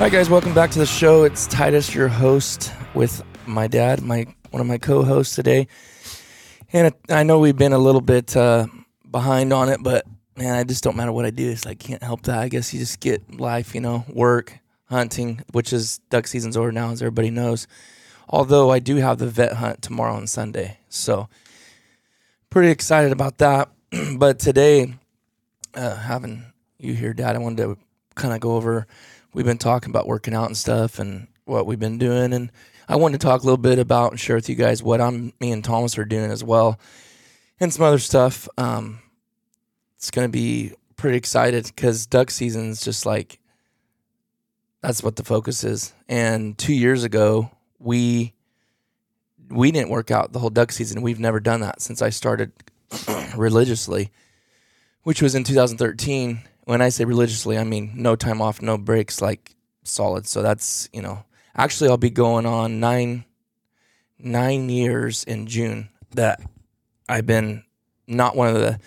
Hi guys, welcome back to the show. It's Titus, your host, with my dad, my one of my co-hosts today. And I know we've been a little bit uh, behind on it, but man, I just don't matter what I do. It's like can't help that. I guess you just get life, you know, work, hunting, which is duck season's over now, as everybody knows. Although I do have the vet hunt tomorrow on Sunday, so pretty excited about that. but today, uh, having you here, Dad, I wanted to kind of go over. We've been talking about working out and stuff, and what we've been doing, and I wanted to talk a little bit about and share with you guys what I'm, me and Thomas are doing as well, and some other stuff. Um, it's gonna be pretty excited because duck season is just like that's what the focus is. And two years ago, we we didn't work out the whole duck season. We've never done that since I started religiously, which was in 2013. When I say religiously, I mean no time off, no breaks, like solid. So that's you know, actually, I'll be going on nine nine years in June that I've been not one of the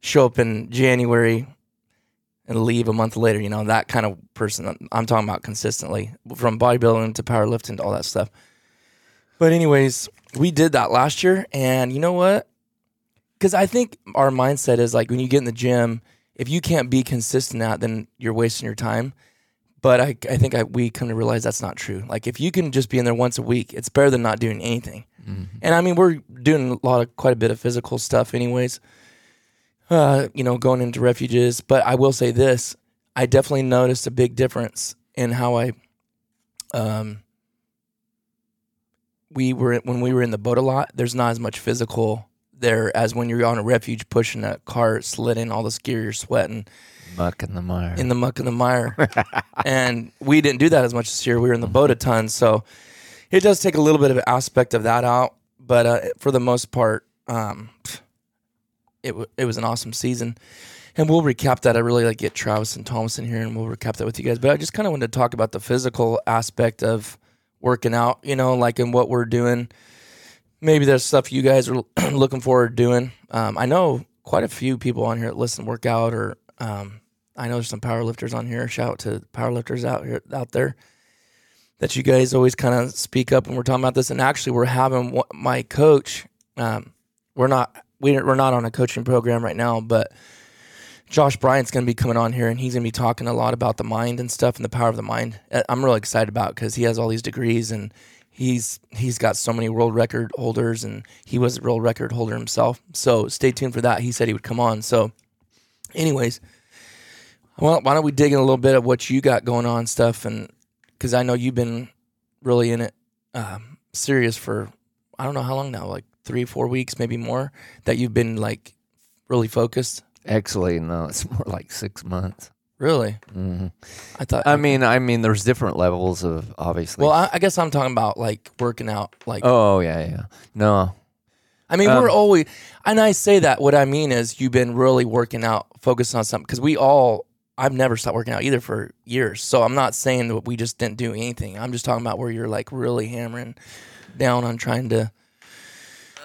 show up in January and leave a month later. You know that kind of person. I'm talking about consistently from bodybuilding to powerlifting to all that stuff. But anyways, we did that last year, and you know what? Because I think our mindset is like when you get in the gym, if you can't be consistent at, then you're wasting your time. But I, I think I, we come to realize that's not true. Like if you can just be in there once a week, it's better than not doing anything. And I mean, we're doing a lot of quite a bit of physical stuff, anyways. Uh, you know, going into refuges. But I will say this: I definitely noticed a big difference in how I, um, we were when we were in the boat a lot. There's not as much physical there as when you're on a refuge pushing a cart, slitting all this gear, you're sweating Muck in the mire. in the muck and the mire. and we didn't do that as much this year. We were in the boat a ton, so it does take a little bit of an aspect of that out. But uh, for the most part, um, it w- it was an awesome season. And we'll recap that. I really like get Travis and Thomas in here, and we'll recap that with you guys. But I just kind of wanted to talk about the physical aspect of working out. You know, like in what we're doing. Maybe there's stuff you guys are looking forward to doing. Um, I know quite a few people on here that listen workout, or um, I know there's some powerlifters on here. Shout out to powerlifters out here out there that you guys always kind of speak up when we're talking about this. And actually, we're having my coach. Um, we're not we- we're not on a coaching program right now, but Josh Bryant's going to be coming on here, and he's going to be talking a lot about the mind and stuff and the power of the mind. Uh, I'm really excited about because he has all these degrees and he's he's got so many world record holders, and he was a world record holder himself. So stay tuned for that. He said he would come on. So, anyways, Well, why don't we dig in a little bit of what you got going on stuff, and because I know you've been really in it um, serious for I don't know how long now, like three, four weeks, maybe more. That you've been like really focused. Actually, no, it's more like six months. Really, hmm I thought. I mean, I mean, there's different levels of obviously. well, I, I guess I'm talking about like working out. Like, oh yeah, yeah. No, I mean, um, we're always, and I say that. What I mean is, you've been really working out, focusing on something. Because we all, I've never stopped working out either for years. So I'm not saying that we just didn't do anything. I'm just talking about where you're like really hammering down on trying to.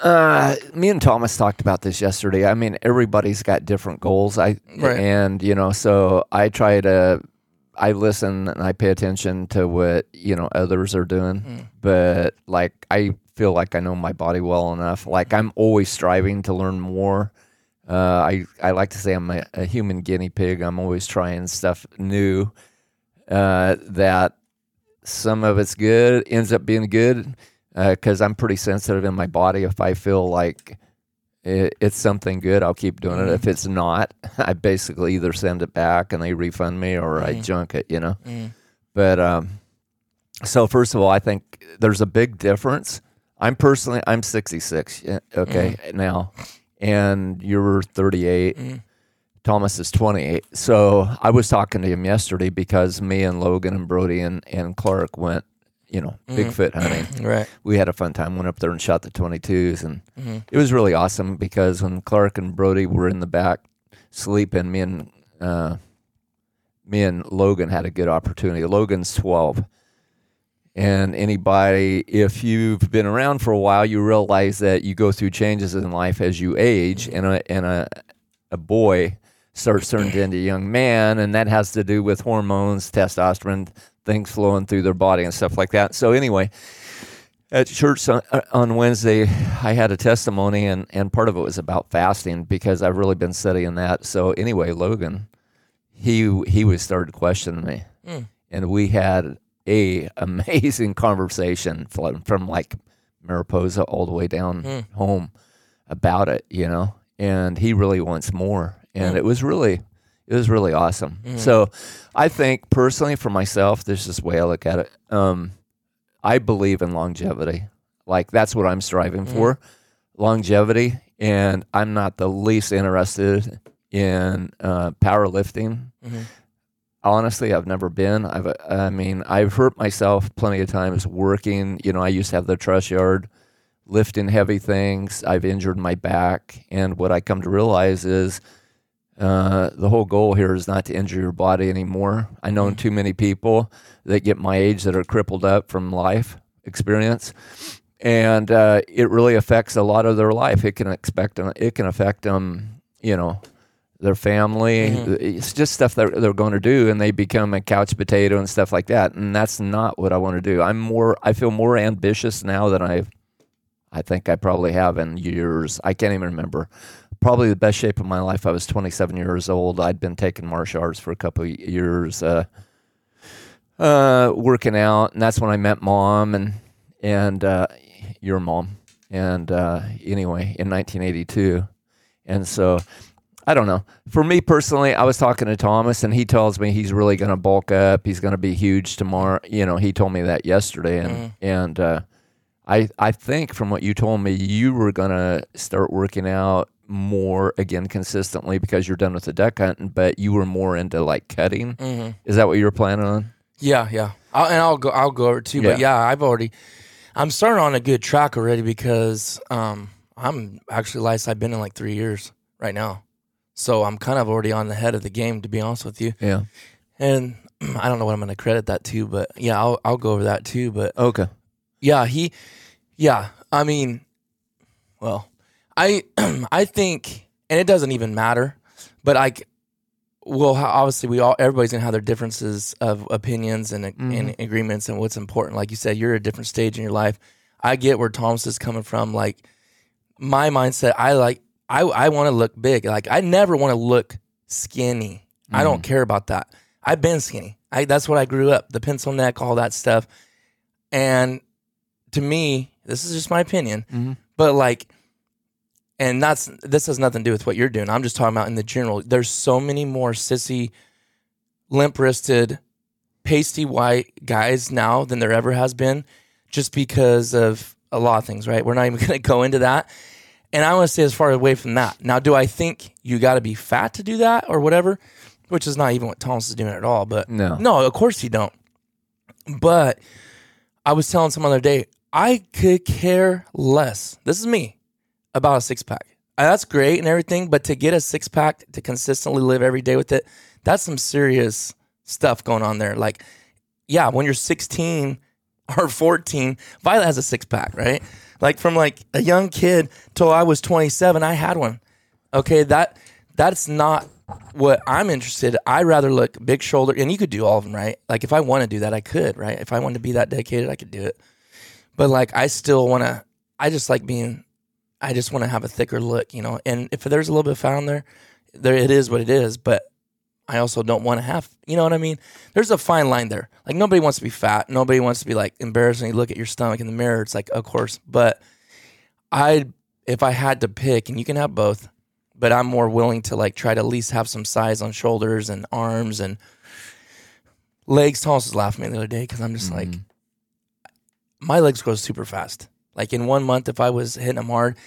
Uh, me and Thomas talked about this yesterday. I mean, everybody's got different goals. I Right. and you know, so I try to, I listen and I pay attention to what you know others are doing. Mm. But like, I feel like I know my body well enough. Like, I'm always striving to learn more. Uh, I I like to say I'm a, a human guinea pig. I'm always trying stuff new. Uh, that some of it's good ends up being good because I'm pretty sensitive in my body. If I feel like it, it's something good, I'll keep doing it. If it's not, I basically either send it back and they refund me or I Mhm. junk it, you know. Mm. But um, so first of all, I think there's a big difference. I'm personally, I'm 66, yeah, okay, now, and you're 38. Mm. Thomas is 28. So I was talking to him yesterday because me and Logan and Brody and, and Clark went, you know, Bigfoot hunting. Right. We had a fun time. Went up there and shot the 22s, and Mhm. it was really awesome because when Clark and Brody were in the back sleeping, me and uh, me and Logan had a good opportunity. Logan's 12. And anybody, if you've been around for a while, you realize that you go through changes in life as you age, and a and a a boy starts turning into a young man, and that has to do with hormones, testosterone, things flowing through their body, and stuff like that. So anyway, at church on, on Wednesday, I had a testimony, and and part of it was about fasting because I've really been studying that. So anyway, Logan, he he was started questioning me, Mm. and we had a amazing conversation from, from like Mariposa all the way down Mm. home about it, you know. And he really wants more, and Mm. it was really it was really awesome. Mm. So I think personally for myself, this is the way I look at it. Um, I believe in longevity. Like that's what I'm striving Mm. for, longevity. And I'm not the least interested in uh, powerlifting. Mhm. Honestly, I've never been. I've, I mean, I've hurt myself plenty of times working. You know, I used to have the truss yard, lifting heavy things. I've injured my back, and what I come to realize is uh, the whole goal here is not to injure your body anymore. I know too many people that get my age that are crippled up from life experience, and uh, it really affects a lot of their life. It can expect it can affect them, you know, their family. It's just stuff that they're going to do, and they become a couch potato and stuff like that. And that's not what I want to do. I'm more. I feel more ambitious now than I've. I think I probably have in years. I can't even remember. Probably the best shape of my life. I was 27 years old. I'd been taking martial arts for a couple of years, uh, uh, working out, and that's when I met mom and and uh, your mom. And uh, anyway, in 1982, and so I don't know. For me personally, I was talking to Thomas, and he tells me he's really going to bulk up. He's going to be huge tomorrow. You know, he told me that yesterday, and Mhm. and uh, I I think from what you told me, you were going to start working out more again consistently because you're done with the duck hunting, but you were more into like cutting. Mhm. Is that what you were planning on? Yeah, yeah. I'll, and I'll go. I'll go over it too. But Yeah. yeah, I've already. I'm starting on a good track already because um, I'm actually licensed. I've been in like three years right now, so I'm kind of already on the head of the game to be honest with you. Yeah. And I don't know what I'm going to credit that to, but yeah, I'll I'll go over that too. But Okay. yeah, he, yeah. I mean, well, I I think, and it doesn't even matter, but c- well, obviously we all everybody's gonna have their differences of opinions and, and mm-hmm. agreements and what's important. Like you said, you're at a different stage in your life. I get where Thomas is coming from. Like my mindset, I like I I want to look big. Like I never want to look skinny. I don't mm-hmm. care about that. I've been skinny. I that's what I grew up. The pencil neck, all that stuff. And to me, this is just my opinion, Mhm. but like, and that's this has nothing to do with what you're doing. I'm just talking about in the general. There's so many more sissy limp wristed, pasty white guys now than there ever has been, just because of a lot of things, right? We're not even going to go into that. And I want to stay as far away from that. Now, do I think you got to be fat to do that or whatever? Which is not even what Thomas is doing at all. But No. no, of course you don't. But I was telling some other day, I could care less. This is me about a six pack. Uh, That's great and everything, but to get a six pack to consistently live every day with it, that's some serious stuff going on there. Like, yeah, when you're 16 or 14, Violet has a six pack, right? Like from like a young kid till I was 27, I had one. Okay, that that's not what I'm interested. I rather look big shoulder, and you could do all of them, right? Like if I want to do that, I could, right? If I wanted to be that dedicated, I could do it. But like I still want to. I just like being. I just want to have a thicker look, you know. And if there's a little bit of fat on there, there it is what it is. But I also don't want to have, you know what I mean? There's a fine line there. Like nobody wants to be fat. Nobody wants to be like embarrassing. You look at your stomach in the mirror. It's like, of course. But I, if I had to pick, and you can have both, but I'm more willing to like try to at least have some size on shoulders and arms and legs. Thomas was laughing at me the other day because I'm just like, mm. My legs grow super fast. Like in one month, if I was hitting them hard,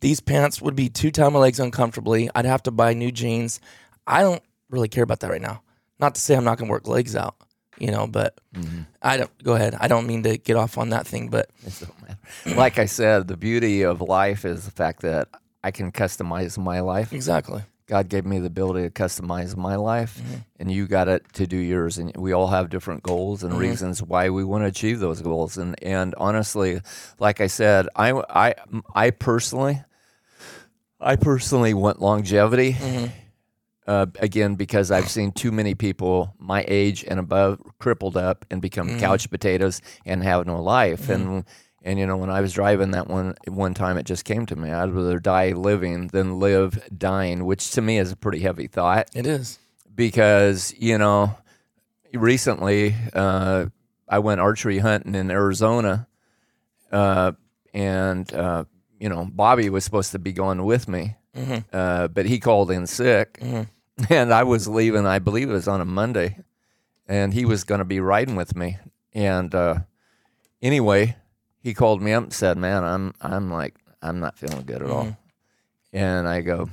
these pants would be two time my legs uncomfortably. I'd have to buy new jeans. I don't really care about that right now. Not to say I'm not gonna work legs out, you know, but mm-hmm. I don't go ahead. I don't mean to get off on that thing, but It don't matter. Like I said, the beauty of life is the fact that I can customize my life. exactly. God gave me the ability to customize my life, mm-hmm. and you got it to do yours. And we all have different goals and mm-hmm. reasons why we want to achieve those goals. And and honestly, like I said, I I I personally, I personally want longevity. Mm-hmm. Uh, again, because I've seen too many people my age and above crippled up and become couch potatoes and have no life. And and you know, when I was driving that one one time, it just came to me: I'd rather die living than live dying, which to me is a pretty heavy thought It is. because you know recently uh, I went archery hunting in Arizona, uh, and uh, you know Bobby was supposed to be going with me, uh, but he called in sick, and I was leaving. I believe it was on a Monday, and he was going to be riding with me. And uh, anyway, he called me up and said, "Man, I'm I'm like I'm not feeling good at all," and I go.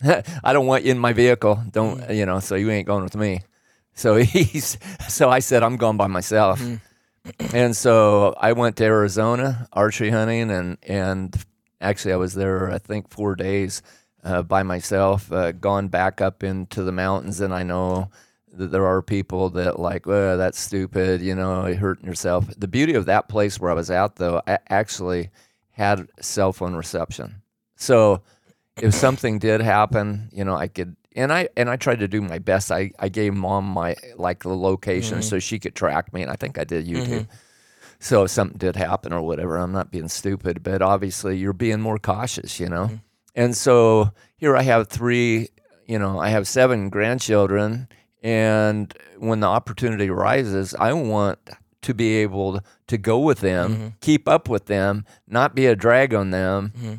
I don't want you in my vehicle. Don't you know? So you ain't going with me. So he's so I said I'm going by myself. And so I went to Arizona archery hunting and and actually I was there I think 4 days uh, by myself uh, gone back up into the mountains and I know that there are people that like well that's stupid you know you're hurting yourself. The beauty of that place where I was at though I actually had cell phone reception. So if something did happen, you know, I could and I and I tried to do my best. I, I gave mom my like the location mm-hmm. so she could track me, and I think I did you too. Mm-hmm. So if something did happen or whatever, I'm not being stupid, but obviously you're being more cautious, you know. Mm-hmm. And so here I have three, you know, I have seven grandchildren, and when the opportunity arises, I want to be able to go with them, mm-hmm. keep up with them, not be a drag on them. Mm-hmm.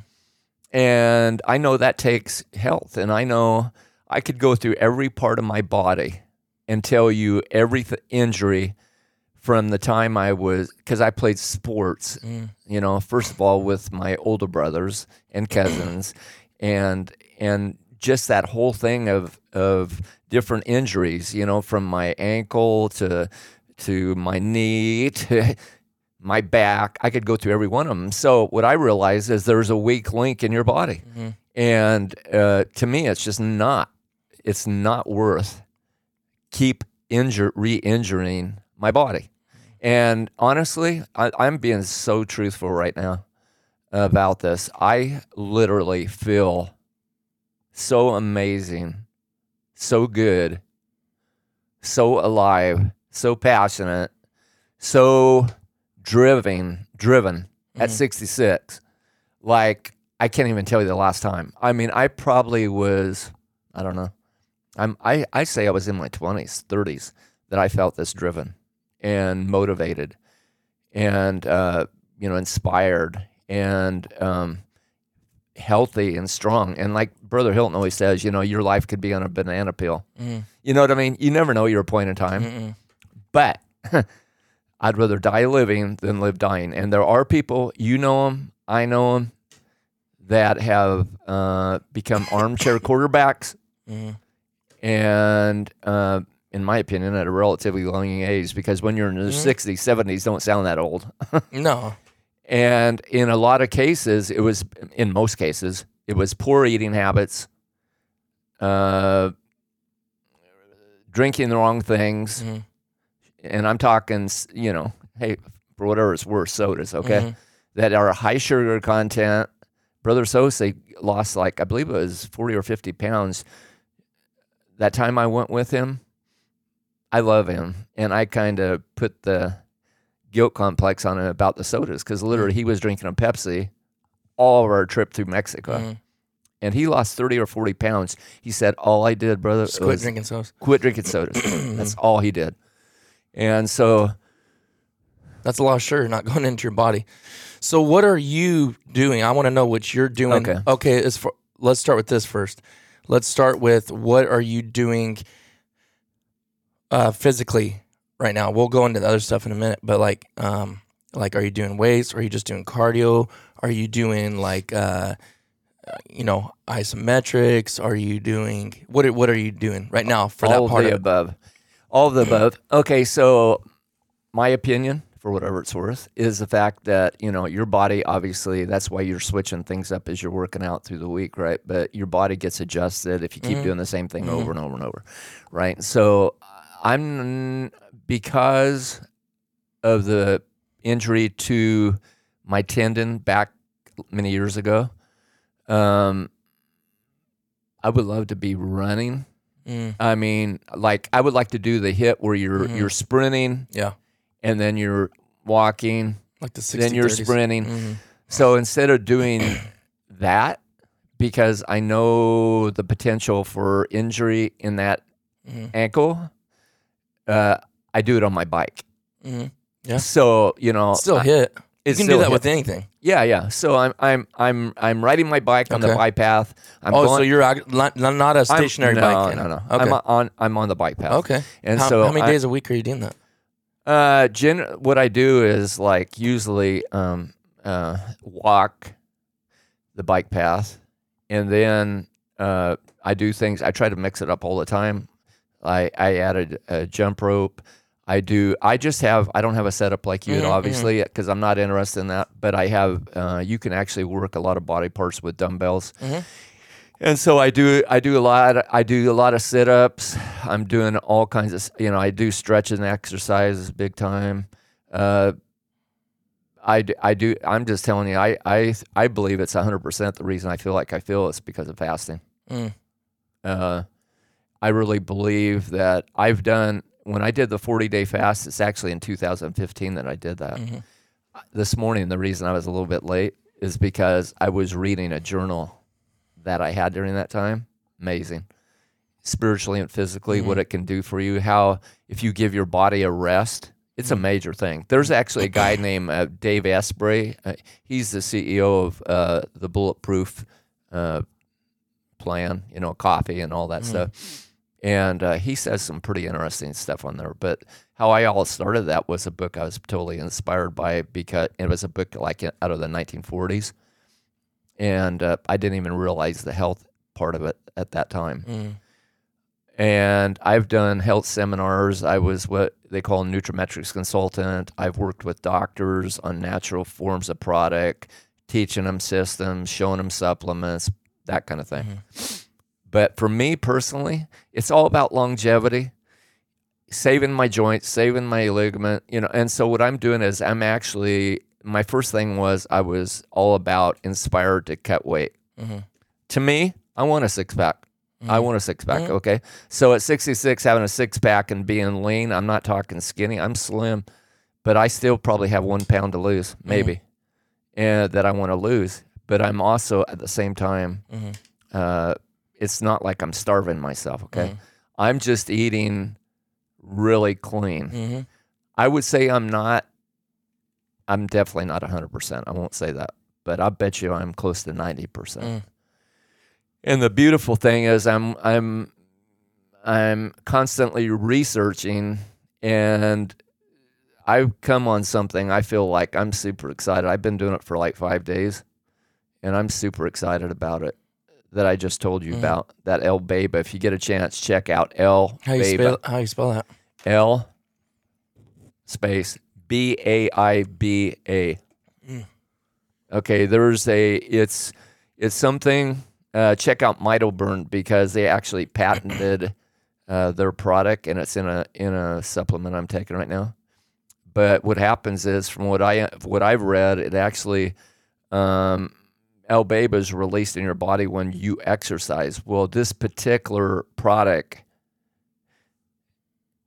And I know that takes health. And I know I could go through every part of my body and tell you every th- injury from the time I was, because I played sports, mm. you know, first of all with my older brothers and cousins, and and just that whole thing of of different injuries, you know, from my ankle to to my knee to my back. I could go through every one of them. So what I realized is there's a weak link in your body, and uh, to me, it's just not. It's not worth keep injure re-injuring my body. And honestly, I, I'm being so truthful right now about this. I literally feel so amazing, so good, so alive, so passionate, so driven, driven at 66. Like I can't even tell you the last time. I mean, I probably was, I don't know. I'm I, I say I was in my 20s, 30s that I felt this driven and motivated and uh, you know, inspired and um, healthy and strong. And like Brother Hilton always says, you know, your life could be on a banana peel. You know what I mean? You never know your point in time. Mm-mm. But I'd rather die living than live dying. And there are people, you know them, I know them, that have uh, become armchair quarterbacks. Mhm. And uh, in my opinion, at a relatively young age, because when you're in the 60s, 70s, don't sound that old. No. And in a lot of cases, it was, in most cases, it was poor eating habits, uh, drinking the wrong things. Mhm. And I'm talking, you know, hey, for whatever it's worth, sodas, okay, Mhm. that are high sugar content. Brother Sosa lost like, I believe it was 40 or 50 pounds. That time I went with him, I love him. And I kind of put the guilt complex on him about the sodas because literally he was drinking a Pepsi all of our trip through Mexico. Mhm. And he lost 30 or 40 pounds. He said, All I did, brother, Just quit drinking sodas. quit drinking sodas. That's all he did. And so, That's a lot of sugar not going into your body. So what are you doing? I want to know what you're doing. Okay. Okay. As for, let's start with this first. Let's start with what are you doing uh, physically right now? We'll go into the other stuff in a minute, but like, um, like, are you doing weights? Are you just doing cardio? Are you doing like, uh, uh, you know, isometrics? Are you doing what? Are, what are you doing right now for all that of part the of it? above. All of the above. Okay, so my opinion, for whatever it's worth, is the fact that, you know, your body obviously that's why you're switching things up as you're working out through the week, right? But your body gets adjusted if you keep doing the same thing over and over and over. Right. So I'm because of the injury to my tendon back many years ago. Um, I would love to be running. Mm, I mean, like I would like to do the HIIT where you're Mhm. you're sprinting yeah, and then you're walking, like the 60 then you're 30s. sprinting. Mhm. So instead of doing that, because I know the potential for injury in that Mhm. ankle, uh, I do it on my bike. Mhm. Yeah. So you know, Still I- HIIT. You can do that HIIT. with anything. Yeah, yeah. So I'm I'm I'm I'm riding my bike on the bike path. I'm oh, going, so you're not, not a stationary no, bike. No, no, Okay. I'm on I'm on the bike path. okay. And how, so how many I- days a week are you doing that? Uh, gen- what I do is like usually um, uh, walk the bike path, and then uh, I do things. I try to mix it up all the time. I I added a jump rope. I do. I just have. I don't have a setup like you, Mhm, mhm. obviously, because I'm not interested in that. But I have. Uh, you can actually work a lot of body parts with dumbbells. Mhm. And so I do I do a lot I do a lot of sit-ups. I'm doing all kinds of you know I do stretching exercises big time. Uh, I, I do I'm just telling you I I I believe it's 100% the reason I feel like I feel is because of fasting. Mm. Uh, I really believe that I've done when I did the 40 day fast. It's actually in 2015 that I did that. Mhm. This morning, the reason I was a little bit late is because I was reading a journal that I had during that time. Amazing, spiritually and physically, what it can do for you. How if you give your body a rest, it's a major thing. There's actually a guy named uh, Dave Asprey. Uh, he's the CEO of uh, the Bulletproof uh, Plan, you know, coffee and all that stuff. And uh, he says some pretty interesting stuff on there. But how I all started that was a book I was totally inspired by because it was a book like out of the 1940s. And uh, I didn't even realize the health part of it at that time Mm. and I've done health seminars. I was what they call a nutrimetrics consultant. I've worked with doctors on natural forms of product, teaching them systems, showing them supplements, that kind of thing. But for me personally, it's all about longevity, saving my joints, saving my ligament, you know. And so what I'm doing is I'm actually my first thing was I was all about inspired to cut weight. Mhm. To me, I want a six pack. I want a six pack. Okay. So at 66, having a six pack and being lean, I'm not talking skinny. I'm slim, but I still probably have one pound to lose, maybe, and that I want to lose. But I'm also at the same time, Mhm. uh, it's not like I'm starving myself. Okay. Mhm. I'm just eating really clean. Mhm. I would say I'm not. I'm definitely not 100%. I won't say that, but I bet you I'm close to 90%. Mm. And the beautiful thing is I'm I'm I'm constantly researching and I've come on something I feel like I'm super excited. I've been doing it for like five days and I'm super excited about it that I just told you about. That L-BAIBA. If you get a chance, check out L How you Baba. spell how you spell that? L space B A I B A. Okay, there's a it's it's something. Uh, check out Mitoburn because they actually patented uh, their product and it's in a in a supplement I'm taking right now. But what happens is, from what I what I've read, it actually um, L-BAIBA is released in your body when you exercise. Well, this particular product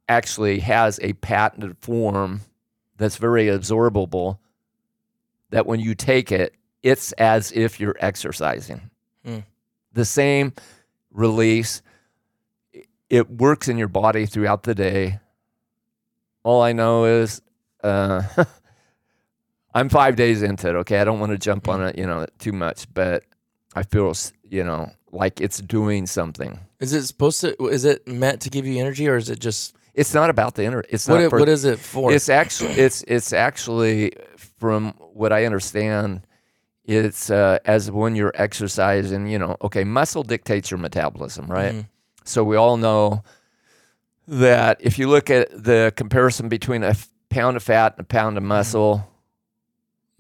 actually has a patented form that's very absorbable that when you take it it's as if you're exercising Hmm. the same release it works in your body throughout the day all i know is uh, i'm five days into it okay i don't want to jump on it you know too much but i feel you know like it's doing something Is it supposed to? Is it meant to give you energy, or is it just it's not about the energy. it's what? not It, for what is it for? it's actually it's it's actually from what I understand, it's uh, as when you're exercising. You know, okay, muscle dictates your metabolism, right? Mhm. So we all know that if you look at the comparison between a f- pound of fat and a pound of muscle,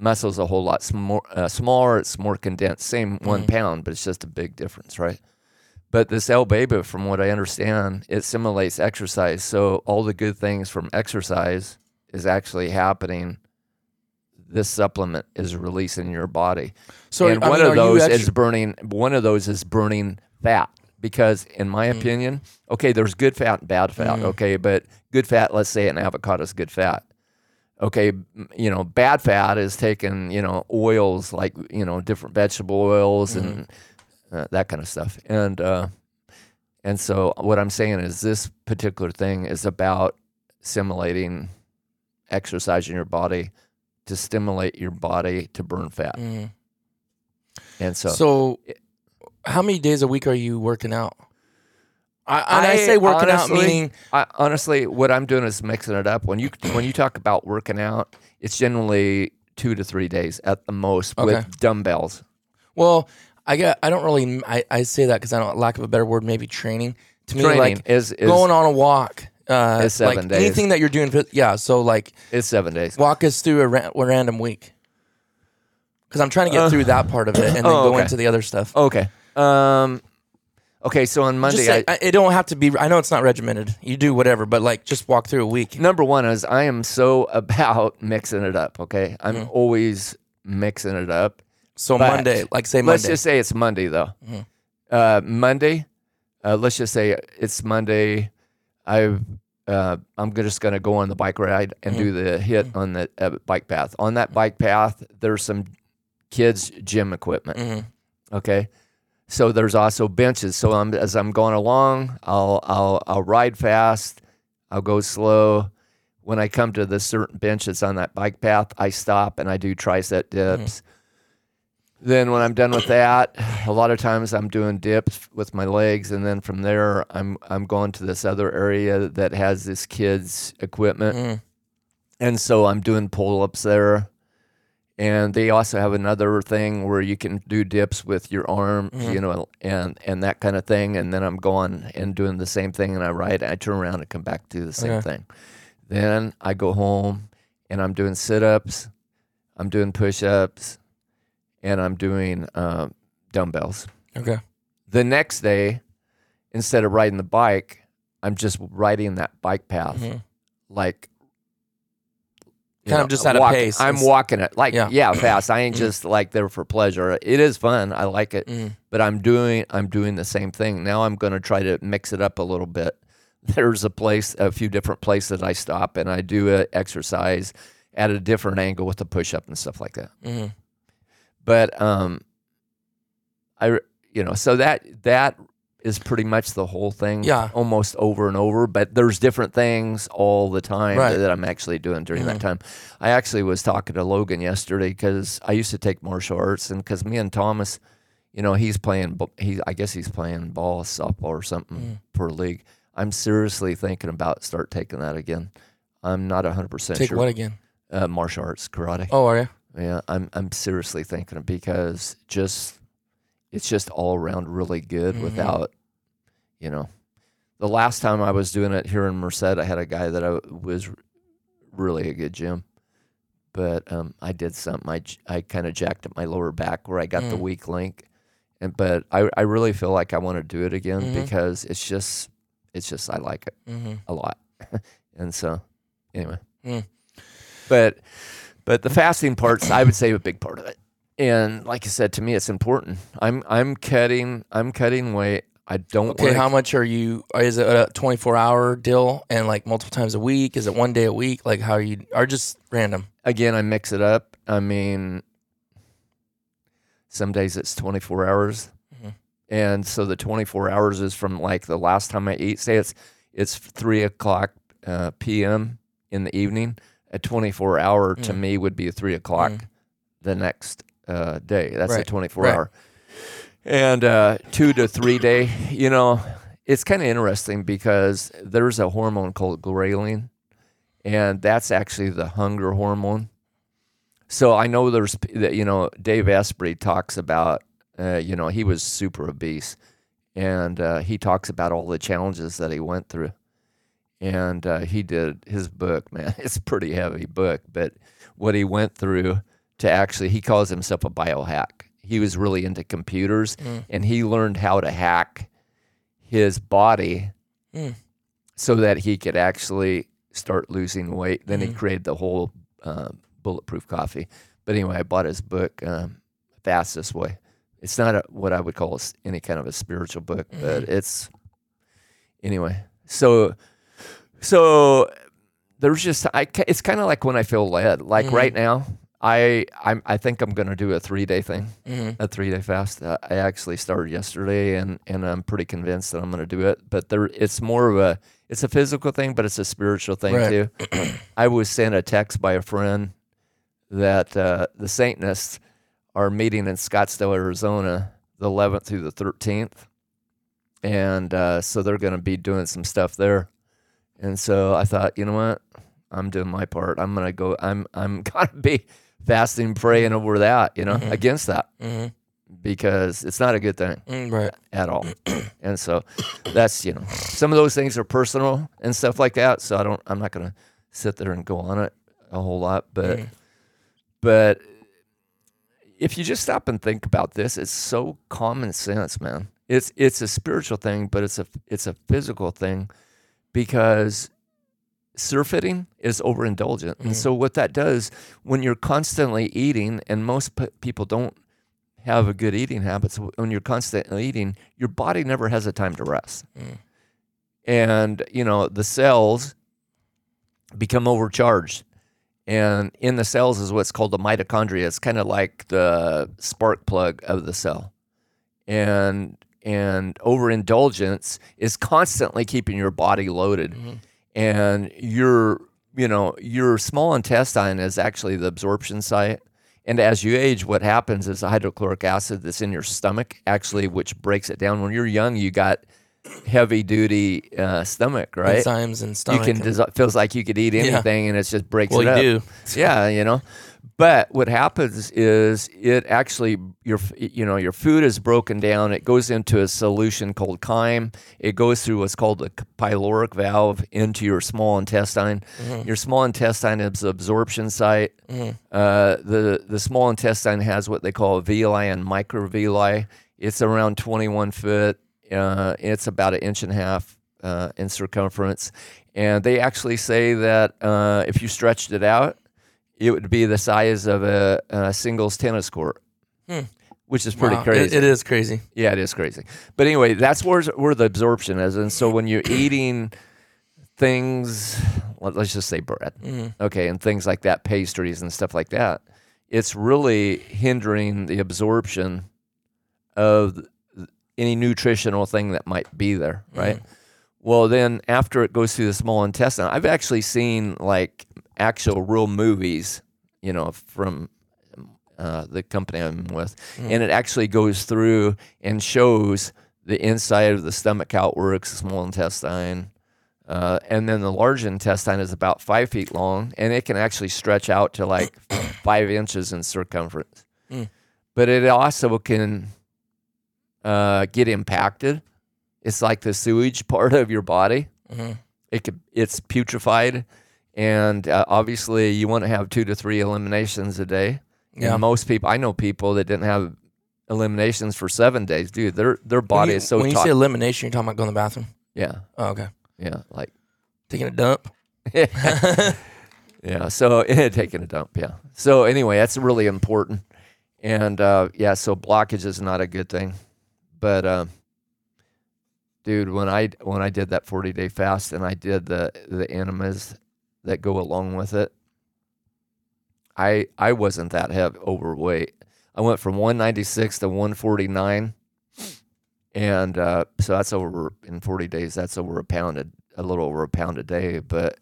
muscle's a whole lot sm- uh, smaller. It's more condensed. Same one Mhm. pound, but it's just a big difference, right? But this L-BAIBA, from what I understand, it simulates exercise. So all the good things from exercise is actually happening. This supplement is releasing your body so and I one mean, of those actu- is burning one of those is burning fat because in my Mm. opinion okay there's good fat and bad fat Mhm. okay but good fat let's say an avocado is good fat okay you know bad fat is taking you know oils like you know different vegetable oils and uh, that kind of stuff and uh and so what i'm saying is this particular thing is about simulating exercise in your body to stimulate your body to burn fat Mhm. and so, So, how many days a week are you working out? I, and I, I say working out honestly- meaning I, honestly, what I'm doing is mixing it up. When you when you talk about working out, it's generally two to three days at the most Okay. with dumbbells. well, I get I don't really I, I say that because I don't lack of a better word maybe training to me Training like is, is going on a walk. Uh, Is seven like days. anything that you're doing, yeah. So like, it's seven days. walk us through a, ra- a random week, because I'm trying to get through that part of it and then oh, go okay. into the other stuff. Okay. Um. Okay. So on Monday, Just say, I, it don't have to be. I know it's not regimented. You do whatever, but like just walk through a week. number one is I am so about mixing it up. Okay, I'm Mhm. always mixing it up. So But Monday, like say Monday. Let's just say it's Monday though. Mhm. Uh, Monday. Uh, let's just say it's Monday. I uh, I'm just gonna go on the bike ride and do the HIIT on the uh, bike path. On that bike path, there's some kids gym equipment. Mhm. Okay. So there's also benches. So I'm, as I'm going along, I'll I'll I'll ride fast. I'll go slow. When I come to the certain benches on that bike path, I stop and I do tricep dips. Then when I'm done with that, a lot of times I'm doing dips with my legs, and then from there I'm I'm going to this other area that has this kids equipment, Mhm. and so I'm doing pull ups there. And they also have another thing where you can do dips with your arm, Mhm. you know, and and that kind of thing. And then I'm going and doing the same thing, and I ride, I turn around and come back to the same Okay. thing. Then I go home and I'm doing sit ups, I'm doing push ups, and I'm doing uh, dumbbells. Okay. The next day, instead of riding the bike, I'm just riding that bike path, Mhm. like Kind of just at a walking- pace. I'm It's- walking it like Yeah. yeah, fast. I ain't just like there for pleasure. It is fun. I like it, Mhm. but I'm doing I'm doing the same thing now. I'm going to try to mix it up a little bit. There's a place, a few different places I stop and I do a exercise at a different angle with the push up and stuff like that Mhm. but um i you know so that that is pretty much the whole thing Yeah. almost over and over but there's different things all the time Right. that i'm actually doing during Mhm. that time i actually was talking to logan yesterday because i used to take martial arts and because me and thomas you know he's playing he i guess he's playing ball softball or something for a league I'm seriously thinking about start taking that again. I'm not 100% Take sure. what again? Uh, martial arts, karate. Oh, are you? Yeah, I'm I'm seriously thinking because just it's just all around really good Mhm. without you know. The last time I was doing it here in Merced, I had a guy that I was really a good gym, but um, I did something. I, I kind of jacked up my lower back where I got the Mm. weak link, and but I I really feel like I want to do it again Mhm. because it's just it's just I like it Mm-hmm. a lot. and so anyway. Mm. But but the fasting part's I would say a big part of it. And like I said, to me it's important. I'm I'm cutting I'm cutting weight. I don't Okay, wanna- how much are you? Is it a 24 hour deal and like multiple times a week? Is it one day a week? Like how are you? Are just random? again I mix it up. I mean some days it's 24 hours. Mhm. And so the 24 hours is from like the last time I eat. Say it's it's three o'clock uh, p.m. in the evening. A 24 hour to Mm. me would be three o'clock Mm. the next uh, day. That's a 24 right. hour. And uh, two to three day, you know, it's kind of interesting because there's a hormone called ghrelin, and that's actually the hunger hormone. So I know there's, that you know, Dave Asprey talks about, uh, you know, he was super obese, and uh, he talks about all the challenges that he went through. And uh, he did his book, man. It's a pretty heavy book, but what he went through to actually, he calls himself a biohack. He was really into computers, Mm. and he learned how to hack his body Mm. so that he could actually start losing weight. Then he Mhm. created the whole uh, bulletproof coffee. But anyway, I bought his book, um, Fast This Way. It's not a, what I would call any kind of a spiritual book, but it's anyway. So, so there's just I. It's kind of like when I feel led. Like Mhm. right now, I I'm, I think I'm gonna do a three day thing Mm-hmm. a three day fast. I actually started yesterday, and and I'm pretty convinced that I'm going to do it. But there, it's more of a it's a physical thing, but it's a spiritual thing Right. too. I was sent a text by a friend that uh, the Satanists are meeting in Scottsdale, Arizona, the 11th through the 13th, and uh, so they're going to be doing some stuff there. And so I thought, you know what, I'm doing my part. I'm going to go. I'm I'm going to be fasting, praying over that. You know, Mhm. against that Mm-hmm. because it's not a good thing Mm, right. at all. and so that's you know some of those things are personal and stuff like that. So I don't I'm not gonna sit there and go on it a whole lot. But Mhm. but if you just stop and think about this, it's so common sense, man. It's it's a spiritual thing, but it's a it's a physical thing because surfeiting is overindulgent. Mhm. And so what that does when you're constantly eating and most p- people don't have a good eating habit, so when you're constantly eating, your body never has a time to rest. Mm. And, you know, the cells become overcharged. And in the cells is what's called the mitochondria. It's kind of like the spark plug of the cell. And and overindulgence is constantly keeping your body loaded. Mhm. And your you know, your small intestine is actually the absorption site. And as you age, what happens is the hydrochloric acid that's in your stomach actually, which breaks it down. When you're young, you got heavy duty uh, stomach, right? Enzymes and stomach you can dis- feels like you could eat Yeah. anything and it just breaks well, it you up. do. Yeah, you know. But what happens is it actually your you know your food is broken down. It goes into a solution called chyme. It goes through what's called the pyloric valve into your small intestine. Mhm. Your small intestine is absorption site. Mhm. Uh, the the small intestine has what they call a villi and microvilli. It's around 21 foot. Uh, it's about an inch and a half uh, in circumference, and they actually say that uh, if you stretched it out, it would be the size of a, a singles tennis court, Hmm. which is pretty Wow, it- crazy. it is crazy. Yeah, it is crazy. But anyway, that's where where the absorption is, and so when you're eating things, let- let's just say bread, Mhm. okay, and things like that, pastries and stuff like that, it's really hindering the absorption of any nutritional thing that might be there, right? Well, then after it goes through the small intestine, I've actually seen like actual real movies, you know, from uh, the company I'm with, and it actually goes through and shows the inside of the stomach how it works, the small intestine. Uh, and then the large intestine is about five feet long, and it can actually stretch out to like five inches in circumference. Mm. But it also can uh, get impacted. It's like the sewage part of your body. Mhm. It could, it's putrefied, and uh, obviously you want to have two to three eliminations a day. Yeah. And most people, I know people that didn't have eliminations for seven days. Dude, their their body you, is so when you taut. say elimination, you're talking about going to the bathroom. yeah, Oh, okay. yeah, like Taking a dump. yeah. So taking a dump. Yeah. So anyway, that's really important. And uh, yeah, so blockage is not a good thing. But uh, dude, when I when I did that forty day fast and I did the the enemas that go along with it, I I wasn't that heavy overweight. I went from one ninety six to one forty nine. And uh, so that's over in 40 days. That's over a pound, a, a little over a pound a day. But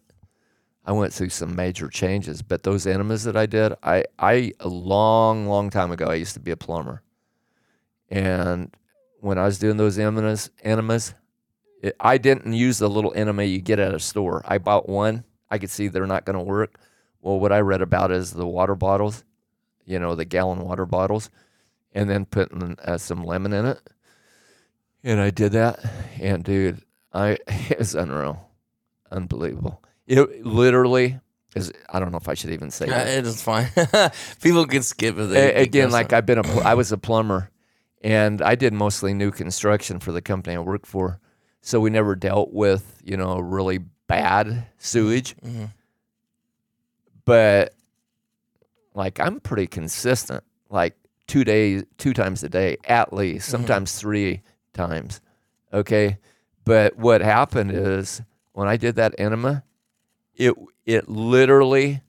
I went through some major changes, but those enemas that I did, I, I a long, long time ago, I used to be a plumber, and when I was doing those enemas, enemas, it, I didn't use the little enema you get at a store. I bought one. I could see they're not going to work. Well, what I read about is the water bottles, you know, the gallon water bottles, and then putting uh, some lemon in it. And I did that, and dude, I it was unreal, unbelievable. It literally is. I don't know if I should even say Yeah, that. it is fine. People can skip it. A- again, like I've been a, pl- I was a plumber, and I did mostly new construction for the company I worked for. So we never dealt with you know really bad sewage, Mhm. but like I'm pretty consistent, like two days, two times a day at least, mm-hmm. sometimes three times. Okay, but what happened is when I did that enema, it it literally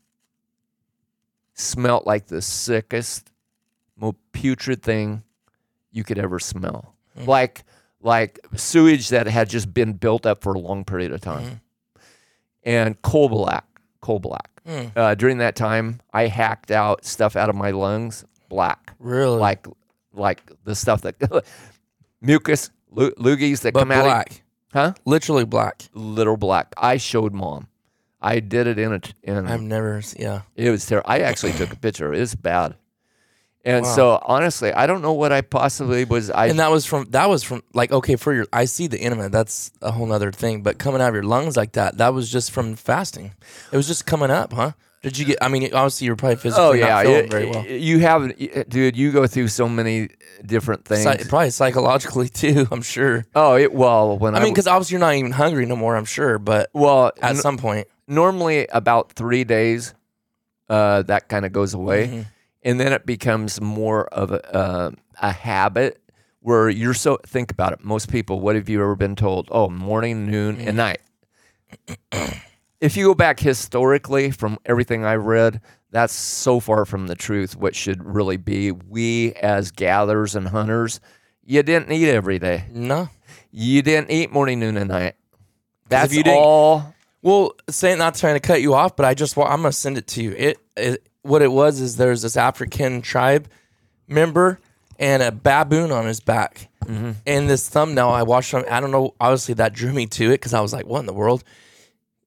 smelt like the sickest, most putrid thing you could ever smell. Mm-hmm. Like like sewage that had just been built up for a long period of time. Mm-hmm. And coal black, coal black. Mm. Uh, during that time, I hacked out stuff out of my lungs, black, really like like the stuff that mucus, loogies that but come out, black, of, huh? literally black. Little black. I showed mom. I did it in a in I've never. Yeah. it was terrible. I actually took a picture. It was bad. And Wow. so honestly, I don't know what I possibly was. I and that was from that was from like okay for your I see the enema that's a whole nother thing but coming out of your lungs like that that was just from fasting it was just coming up huh did you get I mean obviously you're probably physically oh yeah, not feeling it- very well you have, dude. You go through so many different things. Psy- probably psychologically too I'm sure oh, it, well, when I, I mean because obviously you're not even hungry no more I'm sure but well, at n- some point normally about three days, uh, that kind of goes away, Mm-hmm. And then it becomes more of a uh, a habit where you're so think about it. Most people, what have you ever been told? Oh, morning, noon, and night. if you go back historically from everything I've read, that's so far from the truth. What should really be, we as gatherers and hunters, you didn't eat every day. no You didn't eat morning, noon, and night. That's you didn't- all. Well, saying not trying to cut you off, but I just wa- I'm gonna send it to you. It, it what it was is there's this African tribe member and a baboon on his back. Mm-hmm. And this thumbnail I watched on I don't know. Obviously that drew me to it because I was like, what in the world?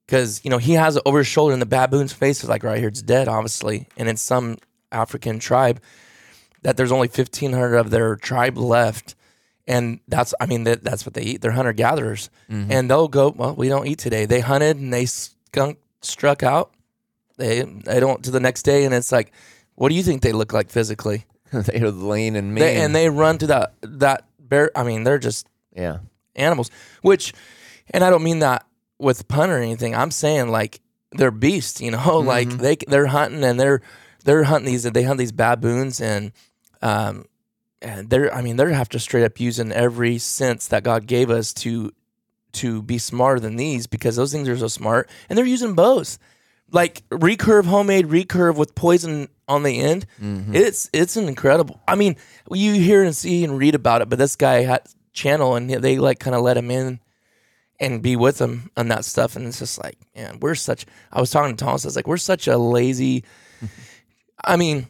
Because you know he has it over his shoulder and the baboon's face is like right here. It's dead, obviously, and it's some African tribe that there's only 1,500 of their tribe left. And that's, I mean, that, that's what they eat. They're hunter gatherers, mm-hmm. and they'll go. Well, we don't eat today. They hunted and they skunk struck out. They they don't to the next day, and it's like, what do you think they look like physically? They're lean and mean. They, and they run to that that bear. I mean, they're just yeah. animals. Which, and I don't mean that with pun or anything. I'm saying like they're beasts. You know, like they they're hunting and they're they're hunting these. They hunt these baboons and um and they're I mean they have to straight up using every sense that God gave us to to be smarter than these because those things are so smart and they're using bows like recurve homemade recurve with poison on the end mm-hmm. it's it's an incredible i mean you hear and see and read about it but this guy had channel and they like kind of let him in and be with him on that stuff and it's just like man we're such i was talking to thomas i was like we're such a lazy i mean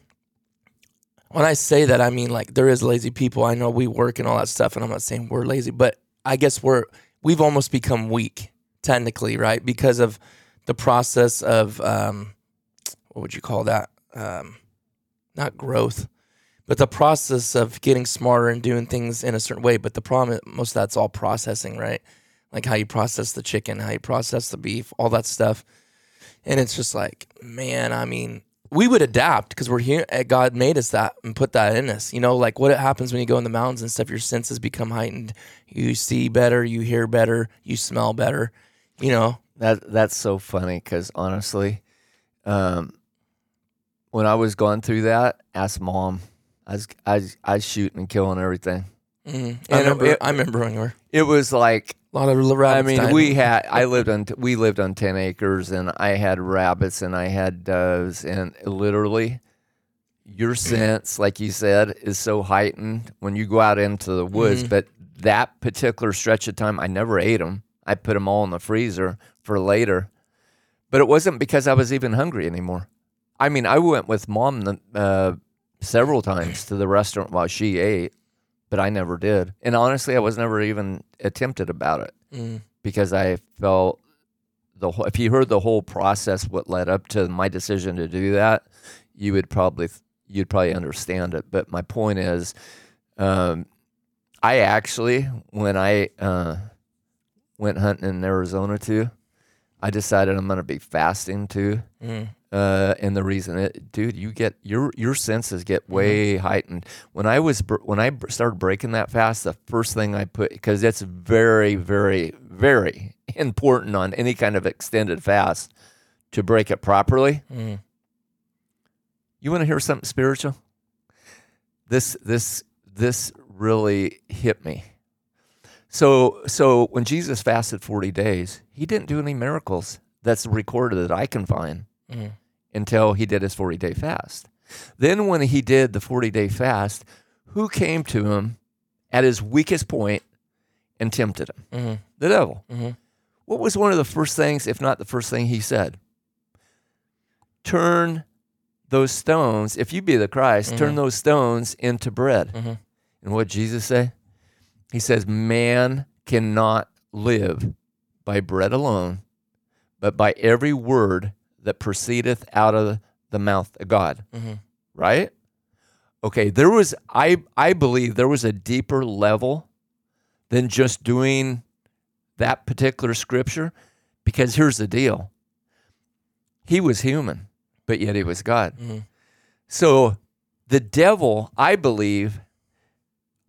when I say that, I mean like there is lazy people. I know we work and all that stuff, and I'm not saying we're lazy, but I guess we're we've almost become weak technically, right? Because of the process of um, what would you call that? Um, not growth, but the process of getting smarter and doing things in a certain way. But the problem, most of that's all processing, right? Like how you process the chicken, how you process the beef, all that stuff. And it's just like, man, I mean, we would adapt because we're here. eh, God made us that and put that in us. You know, like what happens when you go in the mountains and stuff. Your senses become heightened. You see better. You hear better. You smell better. You know. That that's so funny because honestly, um, when I was going through that, ask mom. I was I was, I was shooting and killing everything. Mm. I remember. know- I remember when you were It was like a lot of rabbits. I mean, dying. we had I lived on we lived on ten acres, and I had rabbits and I had doves, and literally, your sense, like you said, is so heightened when you go out into the woods. Mhm. But that particular stretch of time, I never ate them. I put them all in the freezer for later. But it wasn't because I was even hungry anymore. I mean, I went with mom the, uh, several times to the restaurant while she ate, but I never did. And honestly, I was never even attempted about it Mm. because I felt the whole, if you heard the whole process, what led up to my decision to do that, you would probably you'd probably understand it. But my point is, um, I actually when I uh, went hunting in Arizona too, I decided I'm going to be fasting too. Mm. Uh, and the reason it, dude, you get your your senses get way heightened. When I was br- when I started breaking that fast, the first thing I put because it's very very very important on any kind of extended fast to break it properly. Mm. You want to hear something spiritual? This this this really hit me. So so when Jesus fasted 40 days, he didn't do any miracles that's recorded that I can find Mm. until he did his 40 day fast. Then when he did the 40 day fast, who came to him at his weakest point and tempted him? Mhm. The devil. Mhm. What was one of the first things, if not the first thing he said? Turn those stones, if you be the Christ, turn those stones into bread. Mhm. And what Jesus say? He says, Man cannot live by bread alone, but by every word that proceedeth out of the mouth of God. Mhm. Right? Okay, there was I I believe there was a deeper level than just doing that particular scripture because here's the deal. He was human, but yet he was God. Mhm. So the devil, I believe,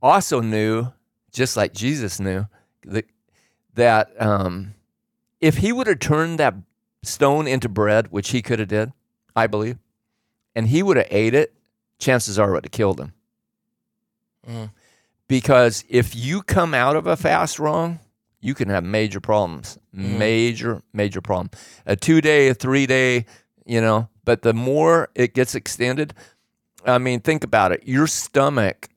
also knew, just like Jesus knew, that that um, if he would have turned that stone into bread, which he could have did, I believe, and he would have ate it, chances are it would have killed him. Mhm. Because if you come out of a fast wrong, you can have major problems. Major, major problem. A two day, a three day, you know, but the more it gets extended, I mean, think about it. Your stomach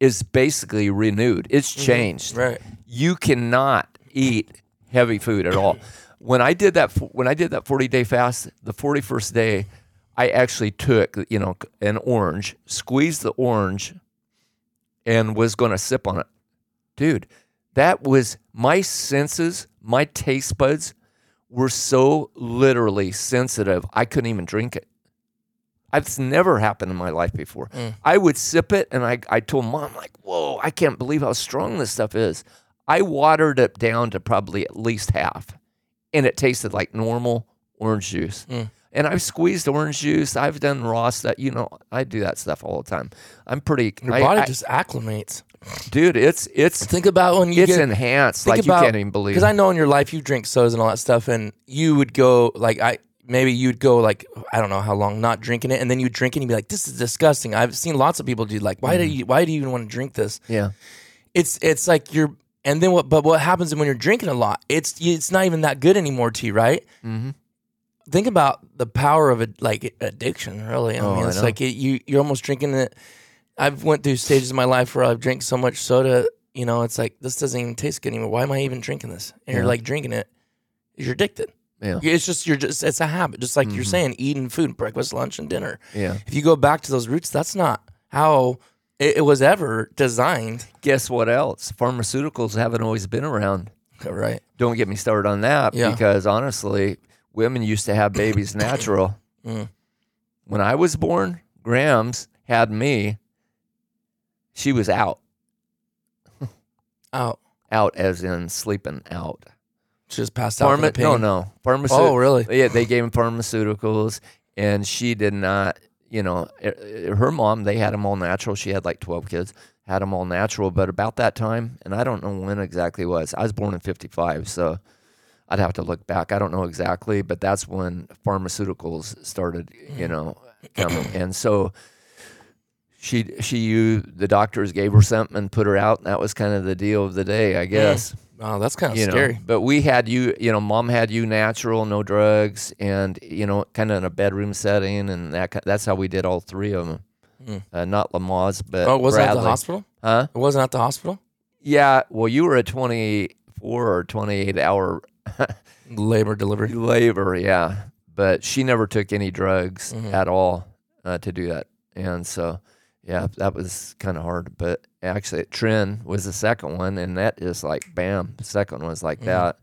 is basically renewed. It's mm-hmm. changed. Right. You cannot eat heavy food at all. When I did that, when I did that forty day fast, the forty first day, I actually took you know an orange, squeezed the orange, and was going to sip on it, dude. That was my senses, my taste buds were so literally sensitive. I couldn't even drink it. It's never happened in my life before. Mm. I would sip it, and I, I told mom, like, whoa, I can't believe how strong this stuff is. I watered it down to probably at least half, and it tasted like normal orange juice. Mm. And I've squeezed orange juice. I've done raw stuff. You know, I do that stuff all the time. I'm pretty. Your I- body I- just acclimates. dude, it's it's Think about when you it's get enhanced think like about, you can't even believe. Because I know in your life you drink sodas and all that stuff, and you would go like I maybe you'd go like I don't know how long not drinking it, and then you drink it and you'd be like, "This is disgusting." I've seen lots of people do like, "Why do Mm-hmm. you Why do you even want to drink this?" yeah, It's it's like you're. And then what? But what happens when you're drinking a lot? It's it's not even that good anymore to you, right? Mhm. Think about the power of it, like addiction. Really, I Oh, mean, it's know. like it, you you're almost drinking it. I've went through stages of my life where I've drank so much soda, you know, it's like this doesn't even taste good anymore. Why am I even drinking this? And you're like drinking it, you're addicted. Yeah, It's just you're just it's a habit, just like you're saying, eating food, breakfast, lunch, and dinner. yeah. If you go back to those roots, that's not how it, it was ever designed. Guess what else? Pharmaceuticals haven't always been around. Right. Don't get me started on that Yeah. because honestly, women used to have babies natural. Mm. When I was born, Grams had me. She was out, Out. out as in sleeping out. Just passed out. Pharma- no, no, pharmaceutical. Oh, really? Yeah, they gave him pharmaceuticals, and she did not. You know, eh, eh, her mom. They had them all natural. She had like twelve kids, had them all natural. But about that time, and I don't know when exactly it was. I was born in '55, so I'd have to look back. I don't know exactly, but that's when pharmaceuticals started. You know, coming, and so she she used the doctors gave her something and put her out, and that was kind of the deal of the day, I guess Oh, that's kind of you know, scary. but we had you, you know, mom had you natural, no drugs, and you know, kind of in a bedroom setting, and that that's how we did all three of them. Mm. Uh, not Lamaze, but Oh, wasn't at the hospital? huh? It wasn't at the hospital? Yeah. Well, you were a twenty-four or twenty-eight hour Labor delivery. labor, yeah, but she never took any drugs Mhm. at all uh, to do that, and so yeah, that was kind of hard. But actually, Trin was the second one, and that is like bam, the second one was like Mhm. that,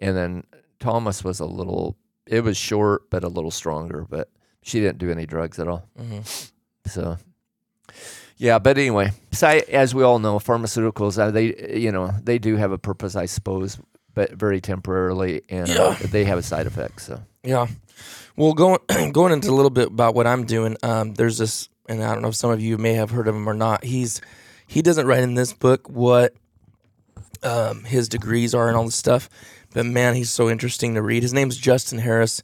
and then Thomas was a little. It was short, but a little stronger. But she didn't do any drugs at all. hmm So, yeah, but anyway, so I, as we all know, pharmaceuticals uh, they you know they do have a purpose, I suppose, but very temporarily, and uh, they have a side effect. So, Yeah. Well, going going into a little bit about what I'm doing. Um, there's this, and I don't know if some of you may have heard of him or not. He's he doesn't write in this book what um, his degrees are and all this stuff, but man, he's so interesting to read. His name's Justin Harris.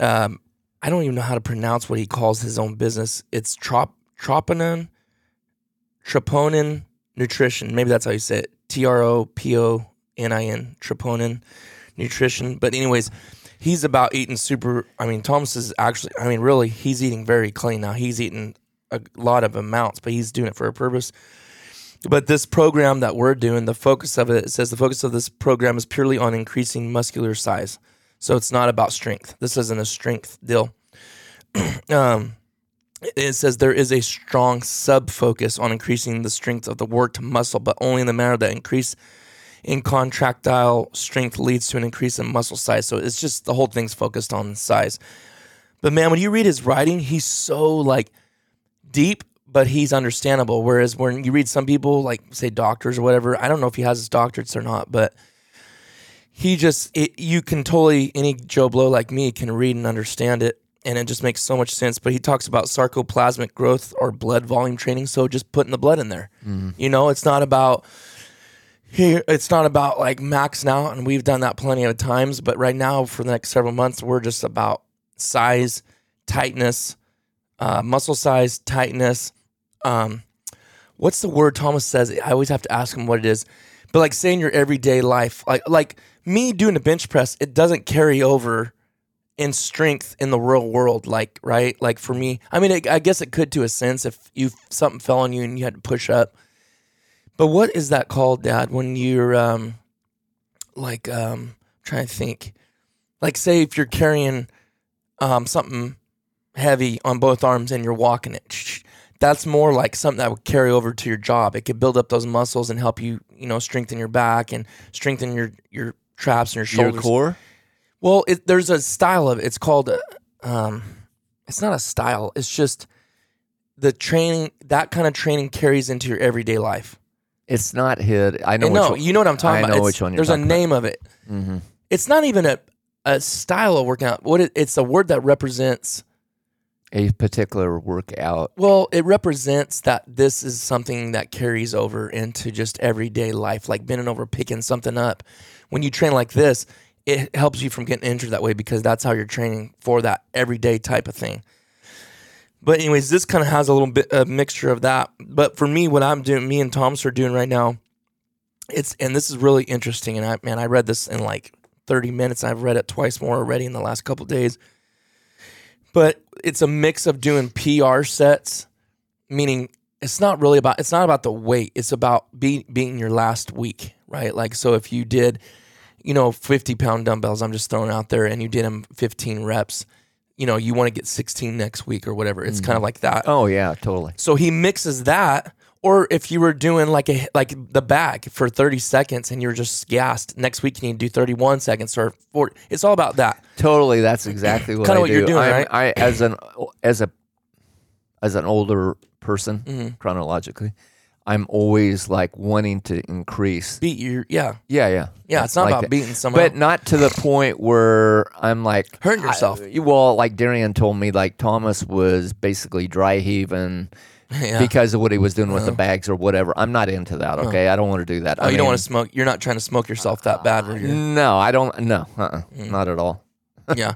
Um, I don't even know how to pronounce what he calls his own business. It's trop troponin, troponin nutrition. Maybe that's how you say it. T R O P O N I N. Troponin nutrition. But anyways, he's about eating super. I mean, Thomas is actually. I mean, really, he's eating very clean now. He's eating a lot of amounts, but he's doing it for a purpose. But this program that we're doing, the focus of it, it says the focus of this program is purely on increasing muscular size. So it's not about strength. This isn't a strength deal. um, it says there is a strong sub focus on increasing the strength of the worked muscle, but only in the manner that increase in contractile strength leads to an increase in muscle size. So it's just the whole thing's focused on size. But man, when you read his writing, he's so like deep, but he's understandable. Whereas when you read some people, like say doctors or whatever, I don't know if he has his doctorates or not, but he just it, you can totally any Joe Blow like me can read and understand it, and it just makes so much sense. But he talks about sarcoplasmic growth or blood volume training, so just putting the blood in there. You know, it's not about here. It's not about like maxing out, and we've done that plenty of times. But right now, for the next several months, we're just about size, tightness, uh, muscle size, tightness. Um, what's the word Thomas says? I always have to ask him what it is. But like say in your everyday life, like like me doing a bench press, it doesn't carry over in strength in the real world. Like right, like for me, I mean, it, I guess it could to a sense if you something fell on you and you had to push up. But what is that called, Dad? When you're um, like um, trying to think, like say if you're carrying um something heavy on both arms and you're walking it. That's more like something that would carry over to your job. It could build up those muscles and help you, you know, strengthen your back and strengthen your your traps and your shoulders. your core. Well, it, there's a style of. It's called, uh, um, it's not a style. It's just the training. That kind of training carries into your everyday life. It's not HIIT. I know. No, you know what I'm talking I about. know It's- which one you're There's a talking about. name of it. Mhm. It's not even a a style of working out. What it, it's a word that represents. A particular workout. Well, it represents that this is something that carries over into just everyday life, like bending over, picking something up. When you train like this, it helps you from getting injured that way because that's how you're training for that everyday type of thing. But anyways, this kind of has a little bit of mixture of that. But for me, what I'm doing, me and Thomas are doing right now, it's and this is really interesting. And I man, I read this in like 30 minutes. I've read it twice more already in the last couple days. But it's a mix of doing PR sets, meaning it's not really about it's not about the weight. It's about be, being your last week, right? Like so, if you did, you know, 50 pound dumbbells, I'm just throwing out there, and you did them 15 reps, you know, you want to get 16 next week or whatever. It's kind of mm-hmm. like that. Oh yeah, totally. So he mixes that. Or if you were doing like a like the back for 30 seconds and you're just gassed, next week you need to do 31 seconds or 40. It's all about that. Totally, that's exactly what Kinda I what you're do. doing, I'm- right? I as an as a as an older person Mm-hmm. chronologically, I'm always like wanting to increase. Beat your yeah. Yeah, yeah, Yeah, it's not Like about that. beating someone. but not to the point where I'm like Hurting yourself. I- well, like Darian told me, like Thomas was basically dry heaving yeah. because of what he was doing with the bags or whatever. I'm not into that. Okay, I don't want to do that. oh, you don't want to smoke. You're not trying to smoke yourself that bad. No, I don't. No, uh-uh, Mm. not at all. yeah.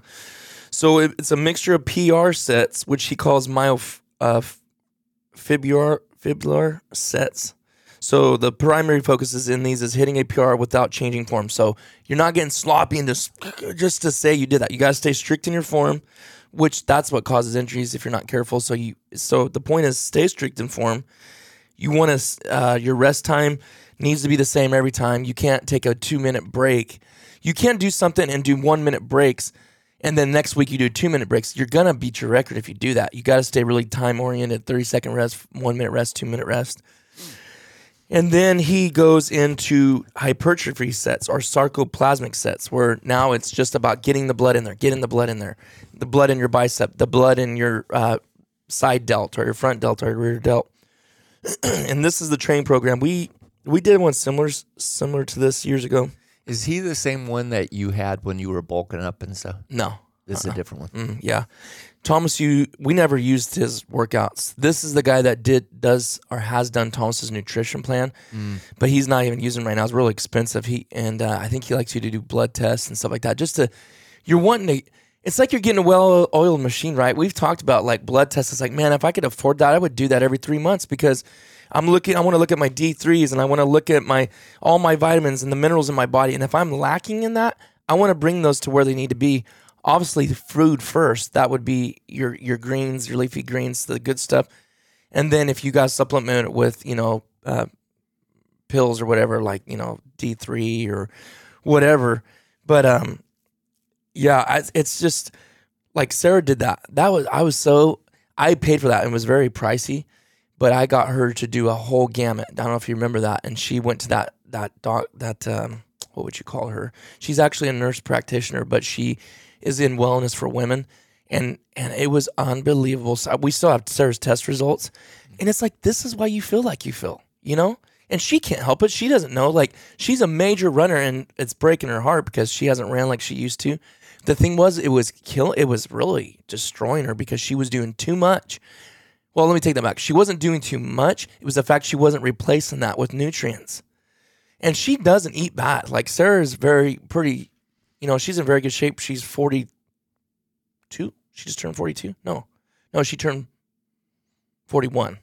So it, it's a mixture of PR sets, which he calls myof, uh, fibular fibular sets. So the primary focus is in these is hitting a PR without changing form. So you're not getting sloppy and just just to say you did that. You got to stay strict in your form, which that's what causes injuries if you're not careful. So you so the point is stay strict in form. You want to uh, your rest time needs to be the same every time. You can't take a two minute break. You can't do something and do one minute breaks, and then next week you do two minute breaks. You're gonna beat your record if you do that. You got to stay really time oriented. Thirty second rest, one minute rest, two minute rest. And then he goes into hypertrophy sets or sarcoplasmic sets, where now it's just about getting the blood in there, getting the blood in there, the blood in your bicep, the blood in your uh, side delt or your front delt or your rear delt. and this is the training program. We we did one similar similar to this years ago. Is he the same one that you had when you were bulking up and stuff? No, This is a different one. Mm, yeah, Thomas. You we never used his workouts. This is the guy that did does or has done Thomas's nutrition plan, but he's not even using right now. It's really expensive. He and uh, I think he likes you to do blood tests and stuff like that. Just to you're wanting to. It's like you're getting a well-oiled machine, right? We've talked about like blood tests. It's like, man, if I could afford that, I would do that every three months because I'm looking. I want to look at my D3s and I want to look at my all my vitamins and the minerals in my body. And if I'm lacking in that, I want to bring those to where they need to be. Obviously, food first. That would be your your greens, your leafy greens, the good stuff. And then if you guys supplement it with you know uh, pills or whatever, like you know D3 or whatever. But um, yeah, I, it's just like Sarah did that. That was I was so I paid for that and it was very pricey, but I got her to do a whole gamut. I don't know if you remember that, and she went to that that doc that um, what would you call her? She's actually a nurse practitioner, but she is in wellness for women, and and it was unbelievable. So we still have Sarah's test results, and it's like this is why you feel like you feel, you know. And she can't help it. She doesn't know. Like she's a major runner, and it's breaking her heart because she hasn't ran like she used to. The thing was, it was kill. It was really destroying her because she was doing too much. Well, let me take that back. She wasn't doing too much. It was the fact she wasn't replacing that with nutrients. And she doesn't eat bad. Like Sarah's very pretty, you know, she's in very good shape. She's 42. She just turned 42. No. No, she turned 41.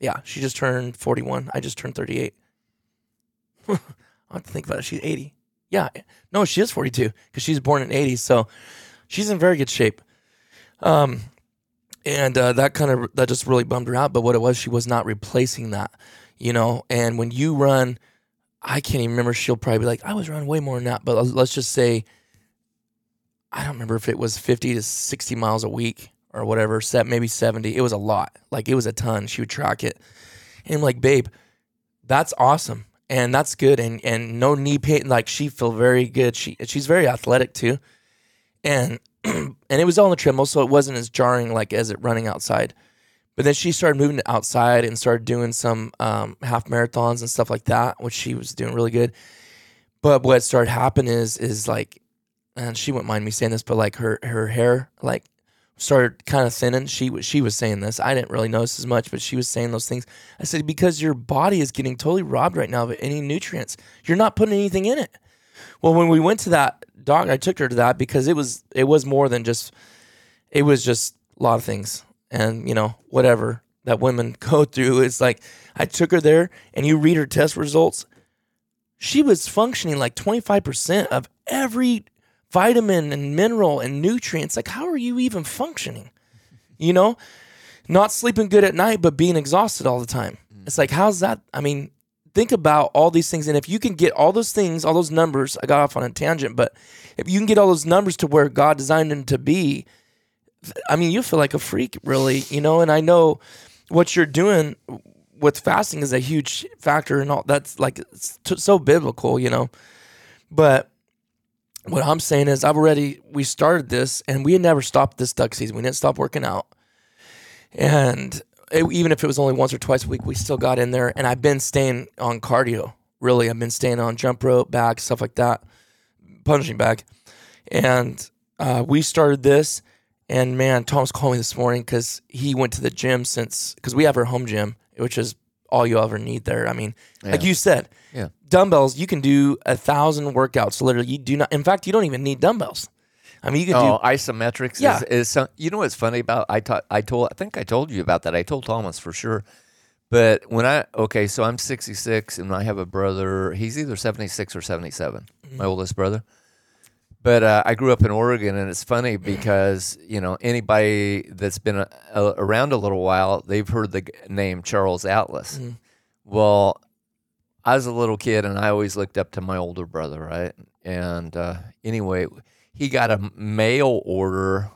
Yeah, she just turned 41. I just turned 38. I have to think about it. She's 80. Yeah. No, she is 42 because she's born in 80. So she's in very good shape. Um, and uh, that kind of that just really bummed her out. But what it was, she was not replacing that, you know. And when you run, I can't even remember. She'll probably be like, "I was running way more than that." But let's just say, I don't remember if it was fifty to sixty miles a week or whatever. Set maybe seventy. It was a lot. Like it was a ton. She would track it, and I'm like, "Babe, that's awesome." And that's good, and and no knee pain. Like she feel very good. She she's very athletic too, and and it was all on the treadmill, so it wasn't as jarring like as it running outside. But then she started moving outside and started doing some um, half marathons and stuff like that, which she was doing really good. But what started happening is is like, and she wouldn't mind me saying this, but like her her hair like started kind of thinning. She was she was saying this. I didn't really notice as much, but she was saying those things. I said because your body is getting totally robbed right now of any nutrients. You're not putting anything in it. Well, when we went to that doc, I took her to that because it was it was more than just it was just a lot of things and you know whatever that women go through. It's like I took her there and you read her test results. She was functioning like 25% of every vitamin and mineral and nutrients. Like, how are you even functioning? You know, not sleeping good at night, but being exhausted all the time. Mm. It's like, how's that? I mean, think about all these things, and if you can get all those things, all those numbers, I got off on a tangent, but if you can get all those numbers to where God designed them to be, I mean, you feel like a freak, really, you know. And I know what you're doing with fasting is a huge factor, and all that's like t- so biblical, you know. But what I'm saying is, I've already we started this, and we had never stopped this duck season. We didn't stop working out, and it, even if it was only once or twice a week, we still got in there. And I've been staying on cardio. Really, I've been staying on jump rope, back, stuff like that, punching bag, and uh, we started this. And man, Tom's called me this morning because he went to the gym since because we have our home gym, which is all you ever need there. I mean, like you said, Yeah. dumbbells. You can do a thousand workouts. Literally, you do not. In fact, you don't even need dumbbells. I mean, you can Oh, do. isometrics Yeah. is, is some, you know what's funny about I taught I told I think I told you about that. I told Thomas for sure. But when I okay, so I'm 66 and I have a brother. He's either 76 or 77, Mm-hmm. my oldest brother. But uh, I grew up in Oregon, and it's funny because you know anybody that's been a, a, around a little while, they've heard the name Charles Atlas. Mm-hmm. Well, I was a little kid, and I always looked up to my older brother, right? And uh, anyway, he got a mail order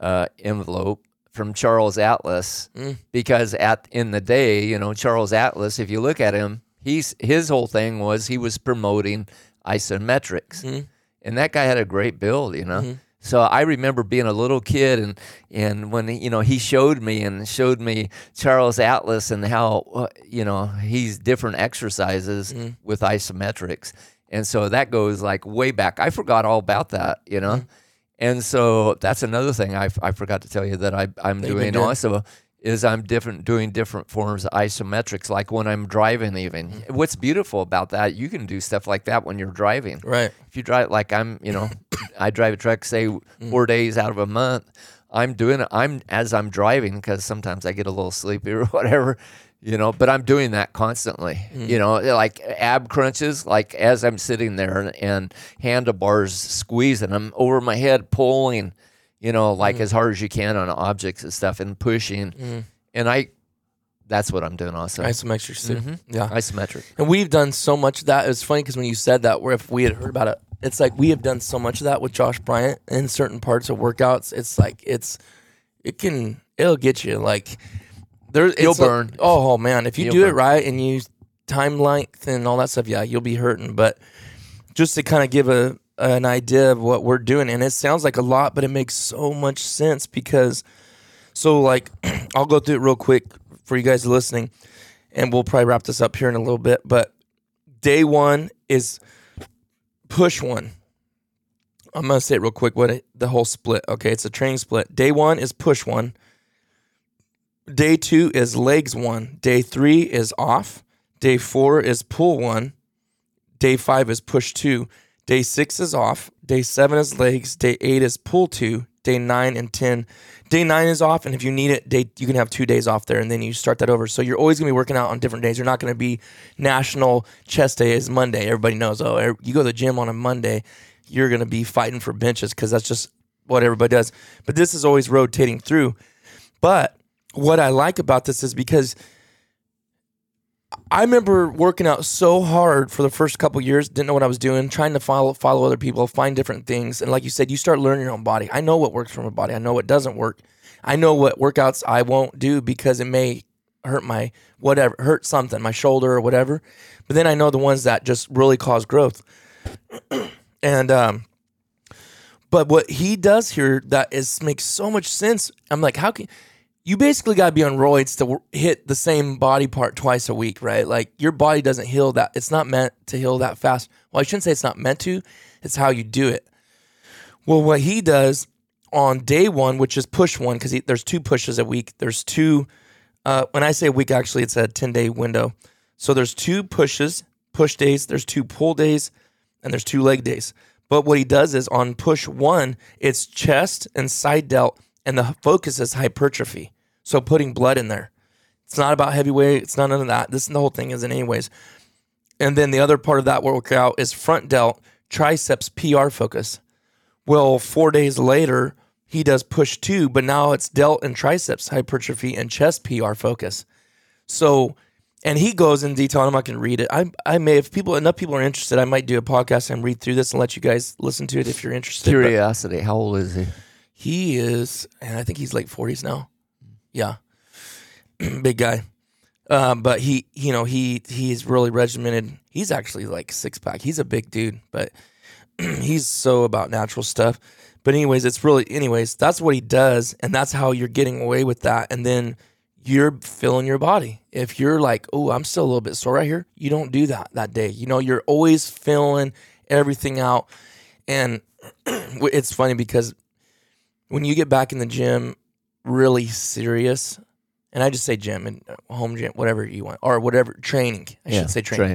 uh, envelope from Charles Atlas because at in the day, you know, Charles Atlas, if you look at him, he's his whole thing was he was promoting isometrics, and that guy had a great build, you know. So I remember being a little kid, and and when you know he showed me and showed me Charles Atlas and how uh, you know he's different exercises with isometrics, and so that goes like way back. I forgot all about that, you know. And so that's another thing I, I forgot to tell you that I, I'm doing doing. also is I'm different doing different forms of isometrics, like when I'm driving. Even what's beautiful about that, you can do stuff like that when you're driving. Right. If you drive like I'm, you know, I drive a truck say Mm. four days out of a month. I'm doing it. I'm as I'm driving because sometimes I get a little sleepy or whatever, you know. But I'm doing that constantly, Mm. you know, like ab crunches, like as I'm sitting there and, and handlebars squeezing, I'm over my head pulling, you know, like Mm. as hard as you can on objects and stuff and pushing, and I. That's what I'm doing also. Isometrics too. Mm-hmm. Yeah. Isometric. And we've done so much of that. It was funny because when you said that, where if we had heard about it, it's like we have done so much of that with Josh Bryant in certain parts of workouts. It's like it's it can it'll get you like there's You'll it's like- burn. oh man, if you You'll do it right and you time length and all that stuff, yeah, you'll be hurting. But just to kind of give a an idea of what we're doing, and it sounds like a lot, but it makes so much sense because so like I'll go through it real quick for you guys listening, and we'll probably wrap this up here in a little bit. But day one is push one. I'm gonna say it real quick. What it, the whole split? Okay, it's a training split. Day one is push one. Day two is legs one. Day three is off. Day four is pull one. Day five is push two. Day six is off. Day seven is legs. Day eight is pull two. Day nine and ten. Day nine is off, and if you need it, day you can have two days off there, and then you start that over. So you're always gonna be working out on different days. You're not gonna be National Chest Day is Monday. Everybody knows. Oh, er- you go to the gym on a Monday, you're gonna be fighting for benches because that's just what everybody does. But this is always rotating through. But what I like about this is because I remember working out so hard for the first couple years, didn't know what I was doing, trying to follow follow other people, find different things. And like you said, you start learning your own body. I know what works for my body. I know what doesn't work. I know what workouts I won't do because it may hurt my whatever, hurt something, my shoulder or whatever. But then I know the ones that just really cause growth. and um but what he does here that is makes so much sense. I'm like, how can you basically got to be on roids to hit the same body part twice a week, right? Like your body doesn't heal that. It's not meant to heal that fast. Well, I shouldn't say it's not meant to. It's how you do it. Well, what he does on day one, which is push one, because there's two pushes a week. There's two. Uh, when I say a week, actually, it's a 10 day window. So there's two pushes, push days. There's two pull days, and there's two leg days. But what he does is on push one, it's chest and side delt, and the focus is hypertrophy. So putting blood in there. It's not about heavyweight. It's not none of that. This the whole thing isn't anyways. And then the other part of that workout is front delt, triceps PR focus. Well, four days later, he does push two, but now it's delt and triceps hypertrophy and chest PR focus. So and he goes in detail. and I'm not going to read it. I I may if people enough people are interested, I might do a podcast and read through this and let you guys listen to it if you're interested. But Curiosity. How old is he? he is, and I think he's late 40s now. Yeah, big guy. Um, but he, you know, he he's really regimented. He's actually like six pack. He's a big dude, but he's so about natural stuff. But anyways, it's really anyways, that's what he does, and that's how you're getting away with that. And then you're feeling your body. If you're like, oh, I'm still a little bit sore right here, you don't do that that day. You know, you're always feeling everything out. And it's funny because when you get back in the gym really serious, and I just say gym and uh, home gym, whatever you want, or whatever training, I should say training.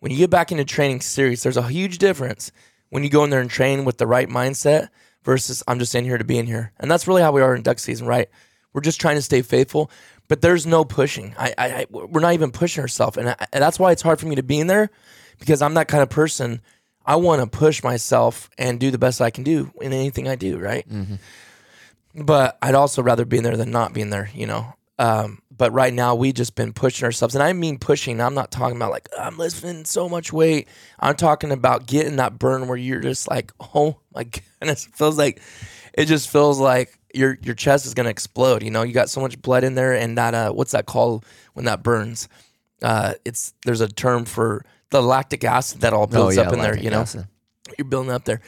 When you get back into training serious, there's a huge difference when you go in there and train with the right mindset versus I'm just in here to be in here. And that's really how we are in duck season, right? We're just trying to stay faithful, but there's no pushing. I, I, I we're not even pushing ourselves, and, I, and that's why it's hard for me to be in there because I'm that kind of person. I want to push myself and do the best I can do in anything I do, right? But I'd also rather be in there than not be in there, you know. Um, but right now we just been pushing ourselves, and I mean pushing. I'm not talking about like I'm lifting so much weight. I'm talking about getting that burn where you're just like, oh my goodness, it feels like it just feels like your your chest is gonna explode. You know, you got so much blood in there, and that uh, what's that called when that burns? Uh, it's there's a term for the lactic acid that all builds up in there. Oh, You know, acid. you're building up there.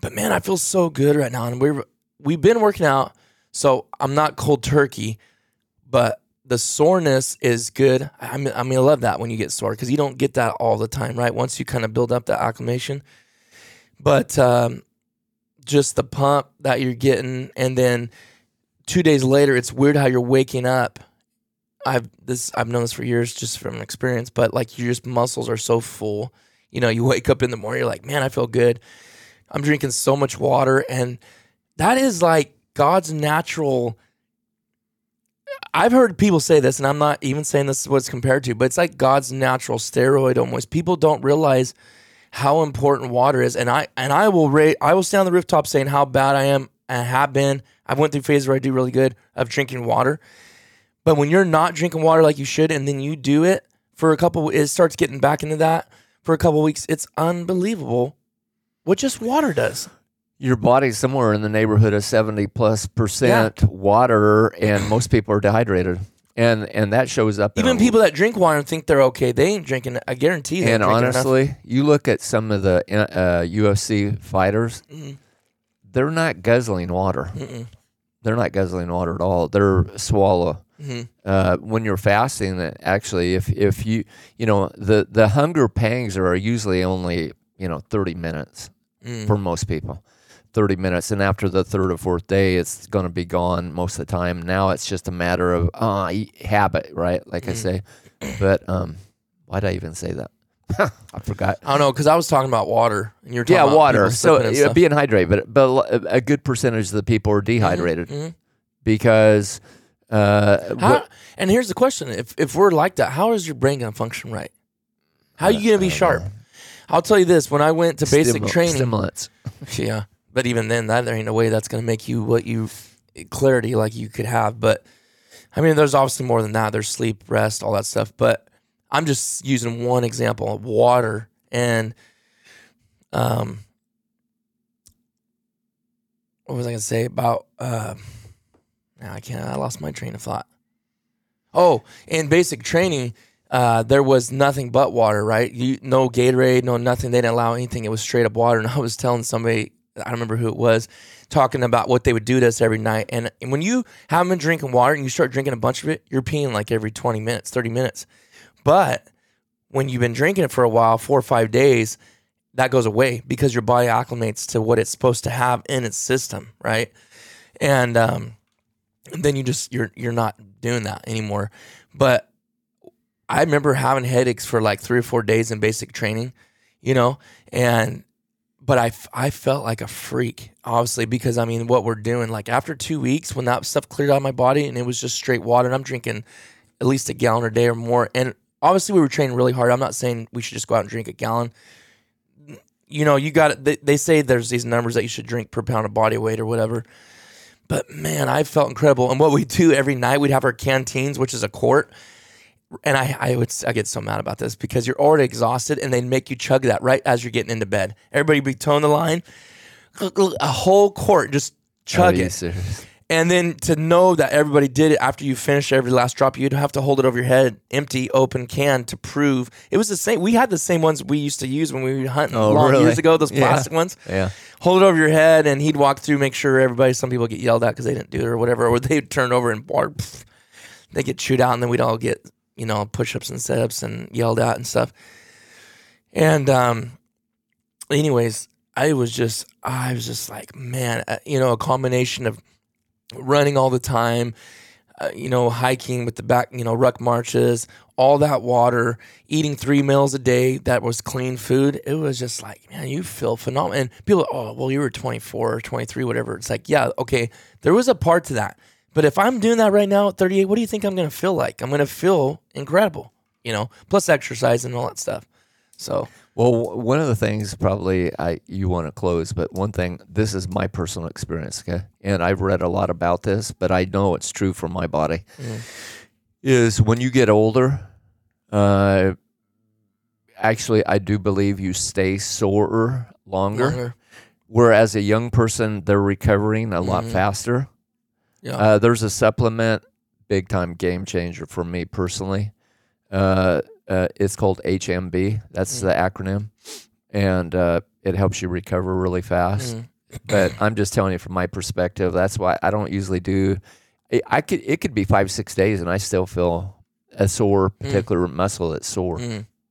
But man, I feel so good right now, and we've we've been working out, so I'm not cold turkey, but the soreness is good. I mean, I mean, I love that when you get sore because you don't get that all the time, right? Once you kind of build up the acclimation, but um, just the pump that you're getting, and then two days later, it's weird how you're waking up. I've this I've known this for years just from experience, but like your just muscles are so full. You know, you wake up in the morning, you're like, man, I feel good. I'm drinking so much water, and that is like God's natural. I've heard people say this, and I'm not even saying this is what it's compared to, but it's like God's natural steroid almost. People don't realize how important water is, and I and I will rate. I will stand on the rooftop saying how bad I am and have been. I've went through phases where I do really good of drinking water, but when you're not drinking water like you should, and then you do it for a couple, it starts getting back into that for a couple weeks. It's unbelievable what just water does. Your body's somewhere in the neighborhood of 70 plus percent water, and most people are dehydrated. And and that shows up Even people that drink water and think they're okay, they ain't drinking. I guarantee. They And drinking enough. honestly, you look at some of the uh, UFC fighters, Mm-hmm. they're not guzzling water. They're not guzzling water at all. They're swallow. Mm-hmm. Uh, when you're fasting, uh, actually, if if you you know the the hunger pangs are usually only you know 30 minutes Mm. for most people. 30 minutes and after the third or fourth day it's going to be gone most of the time. Now it's just a matter of uh, habit right like Mm. i say. But um why did i even say that? I forgot. I don't know because I was talking about water, and you're talking yeah water. So yeah, being hydrated but but a- good percentage of the people are dehydrated. mhm. because uh How, and here's the question: If if we're like that, how is your brain gonna function right? How are you gonna be sharp? I'll tell you this: when I went to basic training, stimulants. Yeah, but even then, that there ain't no way that's gonna make you what you clarity like you could have. But I mean, there's obviously more than that. There's sleep, rest, all that stuff. But I'm just using one example of water and um. What was I gonna say about? Uh, now I can't. I lost my train of thought. Oh, in basic training, uh, there was nothing but water, right? You no Gatorade, no nothing. They didn't allow anything. It was straight up water. And I was telling somebody, I don't remember who it was, talking about what they would do to us every night. And when you haven't been drinking water and you start drinking a bunch of it, you're peeing like every 20 minutes, 30 minutes. But when you've been drinking it for a while, four or five days, that goes away because your body acclimates to what it's supposed to have in its system, right? And um, then you just you're you're not doing that anymore. But I remember having headaches for like three or four days in basic training, you know, and but I, I felt like a freak, obviously, because I mean, what we're doing, like after two weeks, when that stuff cleared out of my body and it was just straight water, and I'm drinking at least a gallon a day or more. And obviously, we were training really hard. I'm not saying we should just go out and drink a gallon. You know, you got they, they say there's these numbers that you should drink per pound of body weight or whatever. But man, I felt incredible. And what we do every night, we'd have our canteens, which is a quart, and I, I would I get so mad about this because you're already exhausted and they make you chug that right as you're getting into bed. Everybody be toeing the line, a whole quart just chug it. serious? And then to know that everybody did it after you finished every last drop, you'd have to hold it over your head, empty, open can to prove it was the same. We had the same ones we used to use when we were hunting Oh, long really? years ago, those Yeah. plastic ones. Yeah. Hold it over your head, and he'd walk through, make sure everybody. Some people get yelled at because they didn't do it or whatever, or they'd turn over and bark. They get chewed out, and then we'd all get you know push ups and sit ups and yelled at and stuff. And um, anyways, I was just I was just like, man, uh, you know, a combination of running all the time, uh, you know, hiking with the back, you know, ruck marches, all that water, eating three meals a day that was clean food. It was just like, man, you feel phenomenal. And people, oh, well, you were 24 or 23, whatever. It's like, yeah, okay, there was a part to that. But if I'm doing that right now at 38, what do you think I'm going to feel like? I'm going to feel incredible, you know, plus exercise and all that stuff. So, Well, one of the things probably I you want to close, but one thing this is my personal experience, okay, and I've read a lot about this, but I know it's true for my body. Is when you get older, uh, actually, I do believe you stay sorer longer. longer. Whereas a young person, they're recovering a lot faster. Yeah. Uh, there's a supplement, big time game changer for me personally. Uh, uh, it's called HMB. That's the acronym, and uh, it helps you recover really fast. But I'm just telling you from my perspective. That's why I don't usually do. I- I could it could be five six days and I still feel a sore particular muscle that's sore.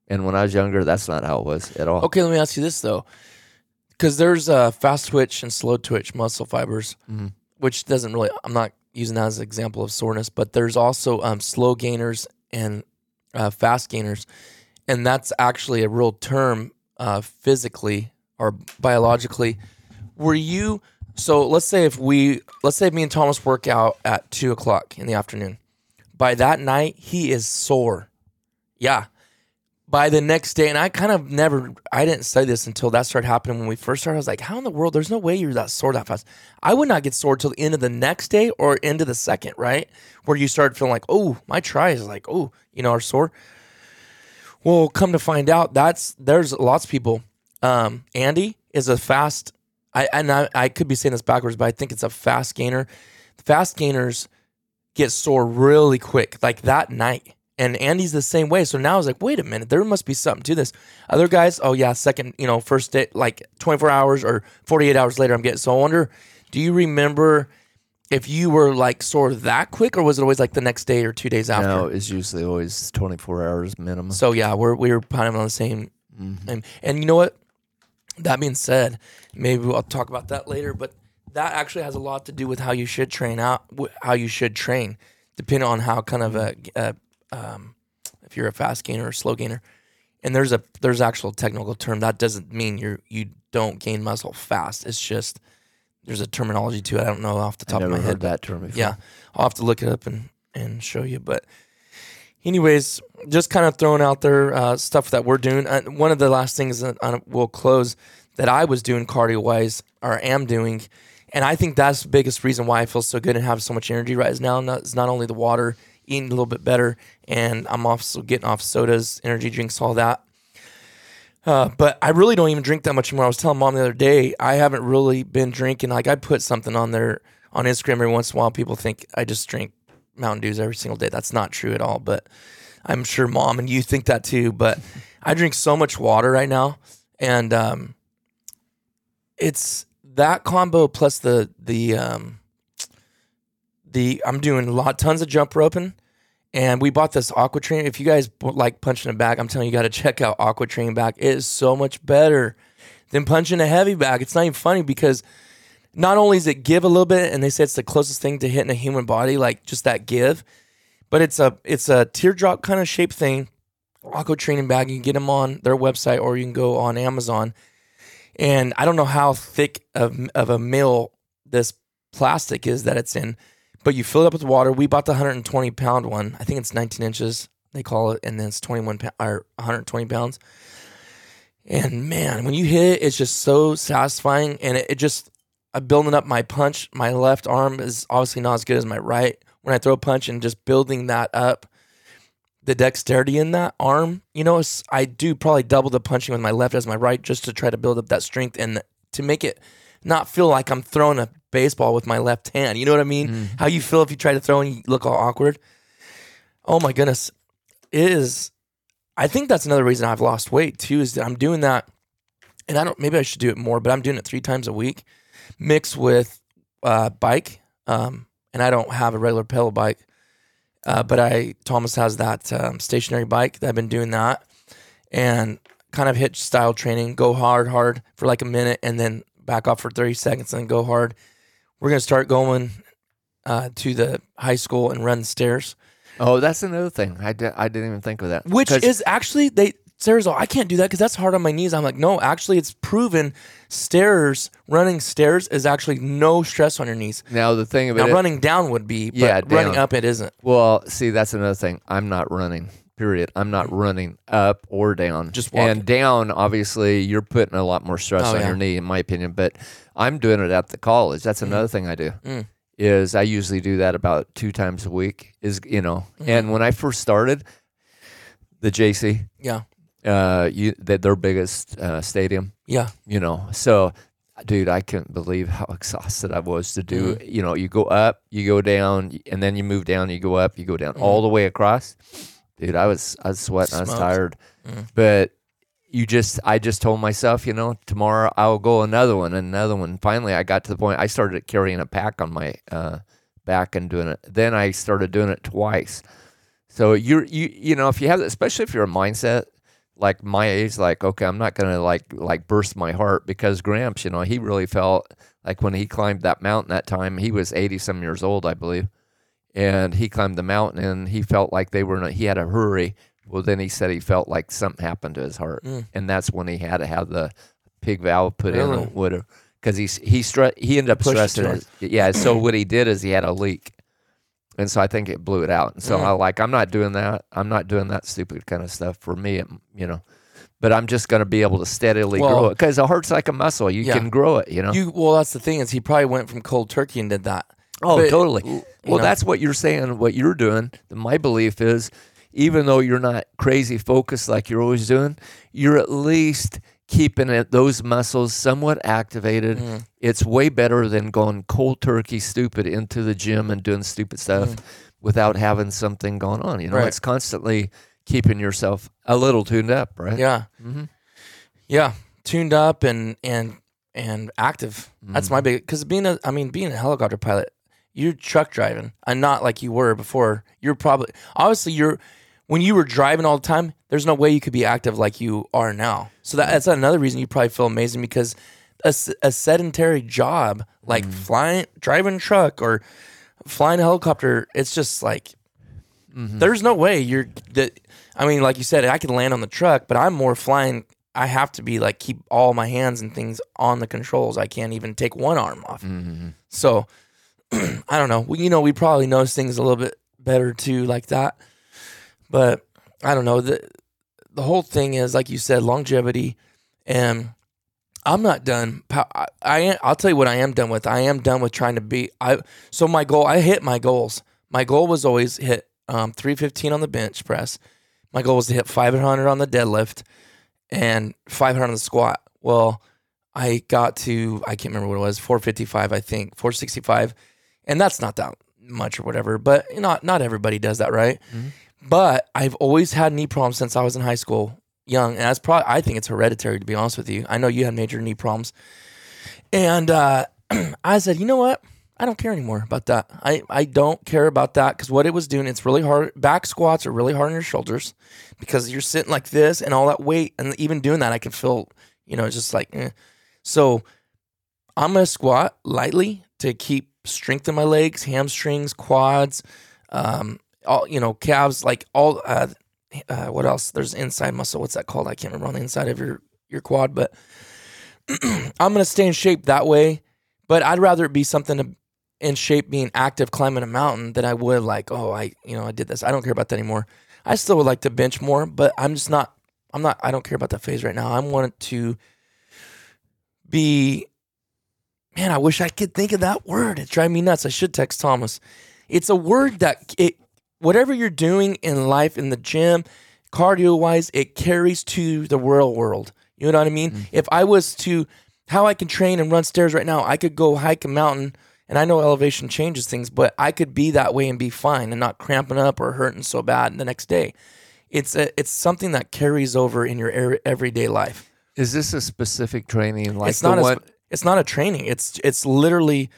And when I was younger, that's not how it was at all. Okay, let me ask you this though, because there's uh, fast twitch and slow twitch muscle fibers, which doesn't really. I'm not using that as an example of soreness, but there's also um, slow gainers and uh, fast gainers, and that's actually a real term uh, physically or biologically. Were you so? Let's say if we let's say me and Thomas work out at two o'clock in the afternoon. By that night, he is sore. Yeah by the next day, and I kind of never, I didn't say this until that started happening when we first started. I was like, how in the world? There's no way you're that sore that fast. I would not get sore till the end of the next day or into the second, right? Where you start feeling like, oh, my try is like, oh, you know, are sore. Well, come to find out, that's there's lots of people. Um, Andy is a fast. I and I, I could be saying this backwards, but I think it's a fast gainer. Fast gainers get sore really quick, like that night. And Andy's the same way. So now I was like, wait a minute, there must be something to this. Other guys, oh yeah, second, you know, first day, like 24 hours or 48 hours later, I'm getting. So I wonder, do you remember if you were like sore that quick, or was it always like the next day or two days after? No, it's usually always 24 hours minimum. So yeah, we're we were kind of on the same. Mm-hmm. And, and you know what? That being said, maybe we'll talk about that later. But that actually has a lot to do with how you should train out, how you should train, depending on how kind of a, mm-hmm. a um, if you're a fast gainer or slow gainer. And there's a there's actual technical term that doesn't mean you you don't gain muscle fast. It's just there's a terminology to it. I don't know off the I top of never my heard head. that term before. Yeah, I'll have to look it up and and show you. But anyways, just kind of throwing out there uh, stuff that we're doing. Uh, one of the last things that uh, we'll close that I was doing cardio wise or am doing, and I think that's the biggest reason why I feel so good and have so much energy right now. Not, it's not only the water, eating a little bit better, and I'm also getting off sodas, energy drinks, all that. Uh, but I really don't even drink that much anymore. I was telling mom the other day, I haven't really been drinking. Like I put something on there on Instagram every once in a while. People think I just drink Mountain Dews every single day. That's not true at all. But I'm sure mom and you think that too. But I drink so much water right now, and um, it's that combo plus the the um, the I'm doing lot tons of jump roping. And we bought this Aqua Train. If you guys like punching a bag, I'm telling you, you got to check out Aqua Train bag. It is so much better than punching a heavy bag. It's not even funny because not only does it give a little bit, and they say it's the closest thing to hitting a human body, like just that give, but it's a it's a teardrop kind of shaped thing. Aqua Training bag. You can get them on their website or you can go on Amazon. And I don't know how thick of, of a mill this plastic is that it's in, but you fill it up with water. We bought the 120 pound one. I think it's 19 inches, they call it, and then it's 21 pound, or 120 pounds. And man, when you hit it, it's just so satisfying. And it, it just, I'm building up my punch. My left arm is obviously not as good as my right when I throw a punch, and just building that up. the dexterity in that arm. You know, I do probably double the punching with my left as my right just to try to build up that strength and to make it not feel like I'm throwing a baseball with my left hand. You know what I mean? How you feel if you try to throw and you look all awkward. Oh my goodness. It is I think that's another reason I've lost weight too, is that I'm doing that and I don't maybe I should do it more, but I'm doing it three times a week, mixed with uh, bike. Um, and I don't have a regular pedal bike. Uh, but I Thomas has that um, stationary bike. I've been doing that and kind of HIIT style training. Go hard, hard for like a minute, and then back off for thirty seconds, and then go hard. We're gonna start going uh, to the high school and run stairs, Oh, that's another thing. I, di- I didn't even think of that. Which is actually they. Sarah's all, I can't do that because that's hard on my knees. I'm like, no, actually, it's proven stairs, running stairs is actually no stress on your knees. now the thing about Now, it. running down would be, but Yeah, running down. up it isn't. Well, see, that's another thing. I'm not running. Period. I'm not running up or down. Just walking. and down. Obviously, you're putting a lot more stress Oh, on yeah. your knee, in my opinion. But I'm doing it at the college. That's another thing I do. Mm. Is I usually do that about two times a week. Is you know, Mm-hmm. and when I first started, the JC, Yeah, uh, you that their biggest uh, stadium, yeah, you know. So, dude, I couldn't believe how exhausted I was to do. Mm-hmm. You know, you go up, you go down, and then you move down, you go up, you go down, Mm-hmm. all the way across. Dude, I was I was sweating, I was tired, Mhm. but you just I just told myself, you know, tomorrow I'll go another one, another one. Finally, I got to the point I started carrying a pack on my uh, back and doing it. Then I started doing it twice. So you're you you know if you have especially if you're a mindset like my age like okay I'm not gonna like like burst my heart because Gramps you know he really felt like when he climbed that mountain that time he was 80 some years old I believe and he climbed the mountain and he felt like they were in a, he had a hurry well then he said he felt like something happened to his heart Mm. and that's when he had to have the pig valve put Really? in whatever because he he stre- he ended up Pushed stressing his, yeah so what he did is he had a leak and so I think it blew it out. And so Mm. I like I'm not doing that. I'm not doing that stupid kind of stuff for me. it- you know, but I'm just going to be able to steadily Well- grow it because the heart's like a muscle. You Yeah. can grow it. You know. You well, that's the thing is he probably went from cold turkey and did that. oh, but- totally. Well, know. that's what you're saying. What you're doing. My belief is, even though you're not crazy focused like you're always doing, you're at least keeping it, those muscles somewhat activated. Mm. It's way better than going cold turkey stupid into the gym and doing stupid stuff without having something going on. You know, Mm. Right. it's constantly keeping yourself a little tuned up, right? Yeah, hmm yeah, tuned up and and and active. That's Mm. my big because being a I mean being a helicopter pilot, you're truck driving and not like you were before. You're probably obviously you're when you were driving all the time. There's no way you could be active like you are now. So that, that's another reason you probably feel amazing because a sedentary job like Mm. flying, driving a truck or flying a helicopter, it's just like Mm-hmm. there's no way you're that. I mean, like you said, I can land on the truck, but I'm more flying. I have to be like keep all my hands and things on the controls. I can't even take one arm off. Mm-hmm. So I don't know. We, you know, we probably notice things a little bit better too, like that. But I don't know. the The whole thing is, like you said, longevity, and I'm not done. I, I I'll tell you what I am done with. I am done with trying to be. I so my goal. I hit my goals. My goal was always hit um, 315 on the bench press. My goal was to hit 500 on the deadlift and 500 on the squat. Well, I got to I can't remember what it was 455 I think 465, and that's not that much or whatever. But not not everybody does that, right? But I've always had knee problems since I was in high school, young, and that's probably I think it's hereditary to be honest with you. I know you had major knee problems, and uh, I said, you know what? I don't care anymore about that. I, I don't care about that because what it was doing, it's really hard. Back squats are really hard on your shoulders because you're sitting like this and all that weight. And even doing that, I can feel, you know, just like, eh. so I'm going to squat lightly to keep strength in my legs, hamstrings, quads, um, all, you know, calves, like all, uh, uh, what else? There's inside muscle. What's that called? I can't remember on the inside of your, your quad, but I'm to stay in shape that way. But I'd rather it be something to, in shape being active climbing a mountain than I would like, oh, I, you know, I did this. I don't care about that anymore. I still would like to bench more, but I'm just not, I'm not, I don't care about that phase right now. I want to be, man, I wish I could think of that word. It drives me nuts. I should text Thomas. It's a word that it, whatever you're doing in life in the gym, cardio wise, it carries to the real world. You know what I mean? Mm-hmm. If I was to how I can train and run stairs right now, I could go hike a mountain and I know elevation changes things, but I could be that way and be fine and not cramping up or hurting so bad the next day. It's a, it's something that carries over in your er- everyday life. Is this a specific training like it's the not a, it's not a training. It's it's literally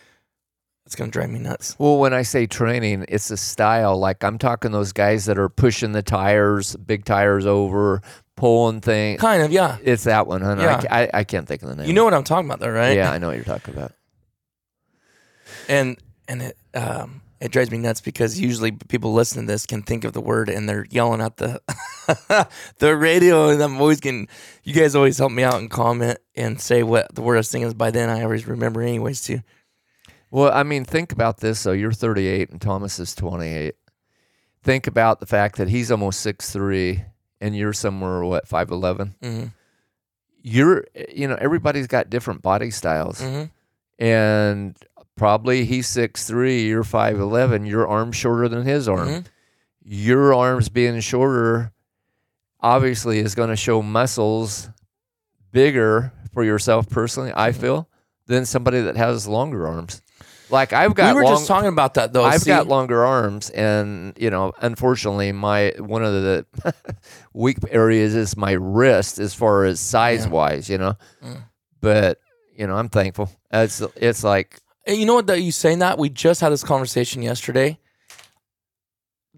it's gonna drive me nuts. well, when I say training, it's a style. Like I'm talking those guys that are pushing the tires, big tires over, pulling things. Kind of, yeah. It's that one, huh? I Yeah. ca- I, I can't think of the name. You know what I'm talking about, though, right? Yeah, I know what you're talking about. and and it um it drives me nuts because usually people listening to this can think of the word and they're yelling at the the radio and I'm always getting you guys always help me out and comment and say what the word I was thinking is by then I always remember anyways too. Well, I mean, think about this. though. you're 38 and Thomas is 28. Think about the fact that he's almost 6'3 and you're somewhere, what, 5'11? Mm-hmm. You're, you know, everybody's got different body styles. Mm-hmm. And probably he's 6'3, you're 5'11, your arm's shorter than his arm. Mhm. Your arms being shorter obviously is going to show muscles bigger for yourself personally, I Mm-hmm. feel, than somebody that has longer arms. Like I've got We were long, just talking about that though. I've see? got longer arms, and you know, unfortunately, my one of the weak areas is my wrist, as far as size wise, you know. Mm. But you know, I'm thankful. It's it's like Hey, you know what? That you saying that we just had this conversation yesterday.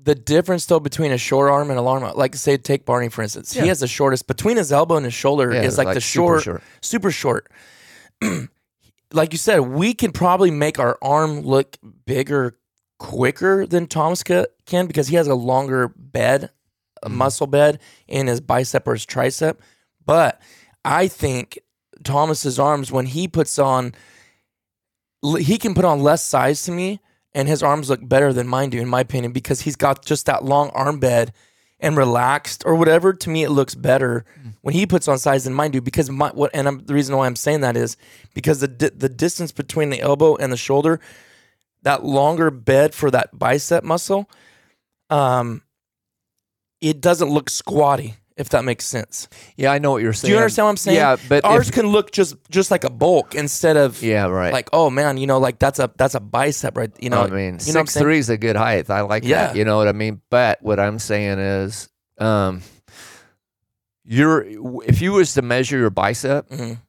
The difference though between a short arm and a long arm, like say take Barney for instance, Yeah. he has the shortest between his elbow and his shoulder yeah, is like, the super short, super short. like you said, we can probably make our arm look bigger quicker than Thomas can because he has a longer bed, a Mm-hmm. muscle bed in his bicep or his tricep. But I think Thomas's arms when he puts on he can put on less size to me and his arms look better than mine do in my opinion because he's got just that long arm bed and relaxed or whatever to me it looks better when he puts on size than mine do because my what and I'm, the reason why I'm saying that is because the di- the distance between the elbow and the shoulder that longer bed for that bicep muscle um it doesn't look squatty if that makes sense. Yeah, I know what you're saying. Do you understand what I'm saying? Yeah, but ours if- can look just just like a bulk instead of yeah, right. like oh man, you know, like that's a that's a bicep, right? You know, I mean, you know six three is a good height. I like Yeah. that. You know what I mean? But what I'm saying is, um, you're if you was to measure your bicep, Mhm.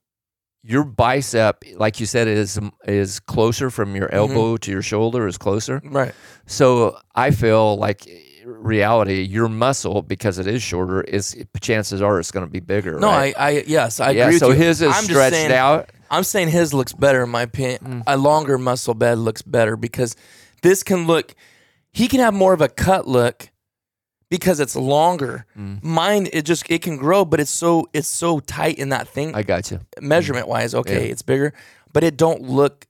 your bicep, like you said, is is closer from your Mm-hmm. elbow to your shoulder is closer. right? So I feel like reality, your muscle because it is shorter is chances are it's going to be bigger. No, right? I, I yes, I yeah. agree. So with you. his is I'm stretched saying- out. I'm saying his looks better in my opinion. Mm. A longer muscle bed looks better because this can look. He can have more of a cut look because it's longer. Mm. Mine, it just it can grow, but it's so it's so tight in that thing. I got you. measurement wise, okay, Yeah. it's bigger, but it don't look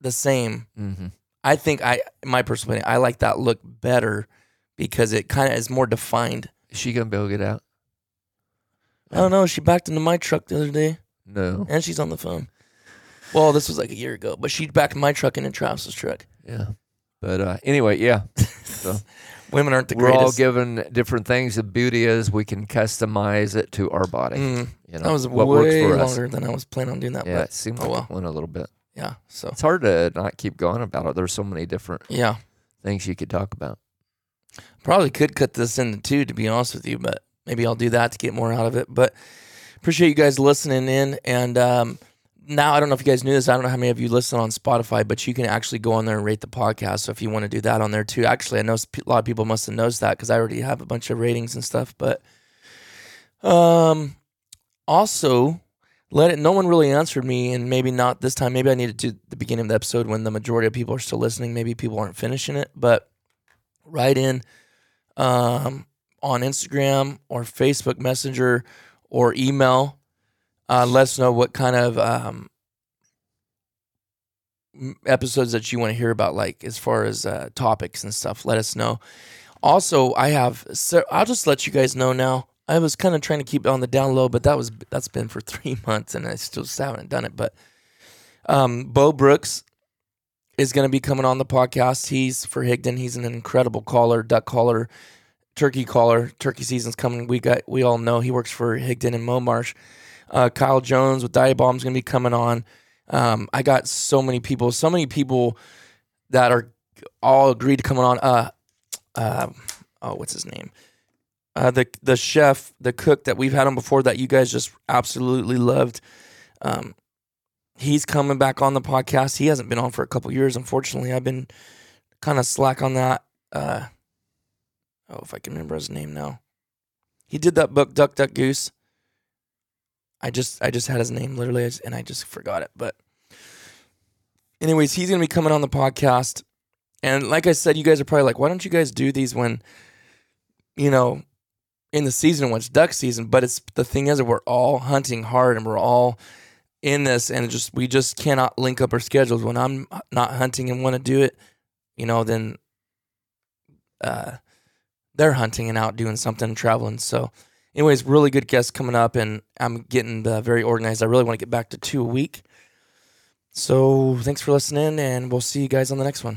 the same. hmm I think I, my personal opinion, I like that look better because it kind of is more defined. Is she going to be able to get out? I don't know. She backed into my truck the other day, No. and she's on the phone. Well, this was like a year ago, but she backed my truck into Travis's truck. Yeah. But uh, anyway, yeah. So. Women aren't the We're all greatest. given different things. The beauty is we can customize it to our body. Mm, You know, that was what works way for us. longer than I was planning on doing that. Yeah, but it seems oh like well. it went a little bit. yeah. So It's hard to not keep going about it. There's so many different yeah, things you could talk about. Probably could cut this into two to be honest with you, but maybe I'll do that to get more out of it. But appreciate you guys listening in. And um, now I don't know if you guys knew this. I don't know how many of you listen on Spotify, but you can actually go on there and rate the podcast. So if you want to do that on there too, actually, I know a lot of people must have noticed that because I already have a bunch of ratings and stuff. But um, also. Let it. No one really answered me, and maybe not this time. Maybe I need to do the beginning of the episode when the majority of people are still listening. Maybe people aren't finishing it, but write in um, on Instagram or Facebook Messenger or email. Uh, let us know what kind of um, episodes that you want to hear about, like as far as uh, topics and stuff. Let us know. Also, I have. So I'll just let you guys know now. I was kind of trying to keep it on the down low, but that was that's been for three months, and I still haven't done it. But um, Bo Brooks is going to be coming on the podcast. He's for Higdon. He's an incredible caller, duck caller, turkey caller. Turkey season's coming. We got we all know he works for Higdon and Momarsh. Uh, Kyle Jones with Dive Bomb is going to be coming on. Um, I got so many people, so many people that are all agreed to come on. Uh, uh, oh, what's his name? Uh, the the chef, the cook that we've had on before that you guys just absolutely loved. Um, he's coming back on the podcast. He hasn't been on for a couple years, unfortunately. I've been kind of slack on that. Uh, oh, if I can remember his name now. He did that book, Duck Duck Goose. I just I just had his name literally, and I just forgot it. But anyways, he's gonna be coming on the podcast. And like I said, you guys are probably like, why don't you guys do these when, you know, in the season when it's duck season? But it's the thing is, we're all hunting hard and we're all in this, and just we just cannot link up our schedules. When I'm not hunting and want to do it, you know, then uh, they're hunting and out doing something, traveling. So, anyways, really good guests coming up, and I'm getting very organized. I really want to get back to two a week. So, thanks for listening, and we'll see you guys on the next one.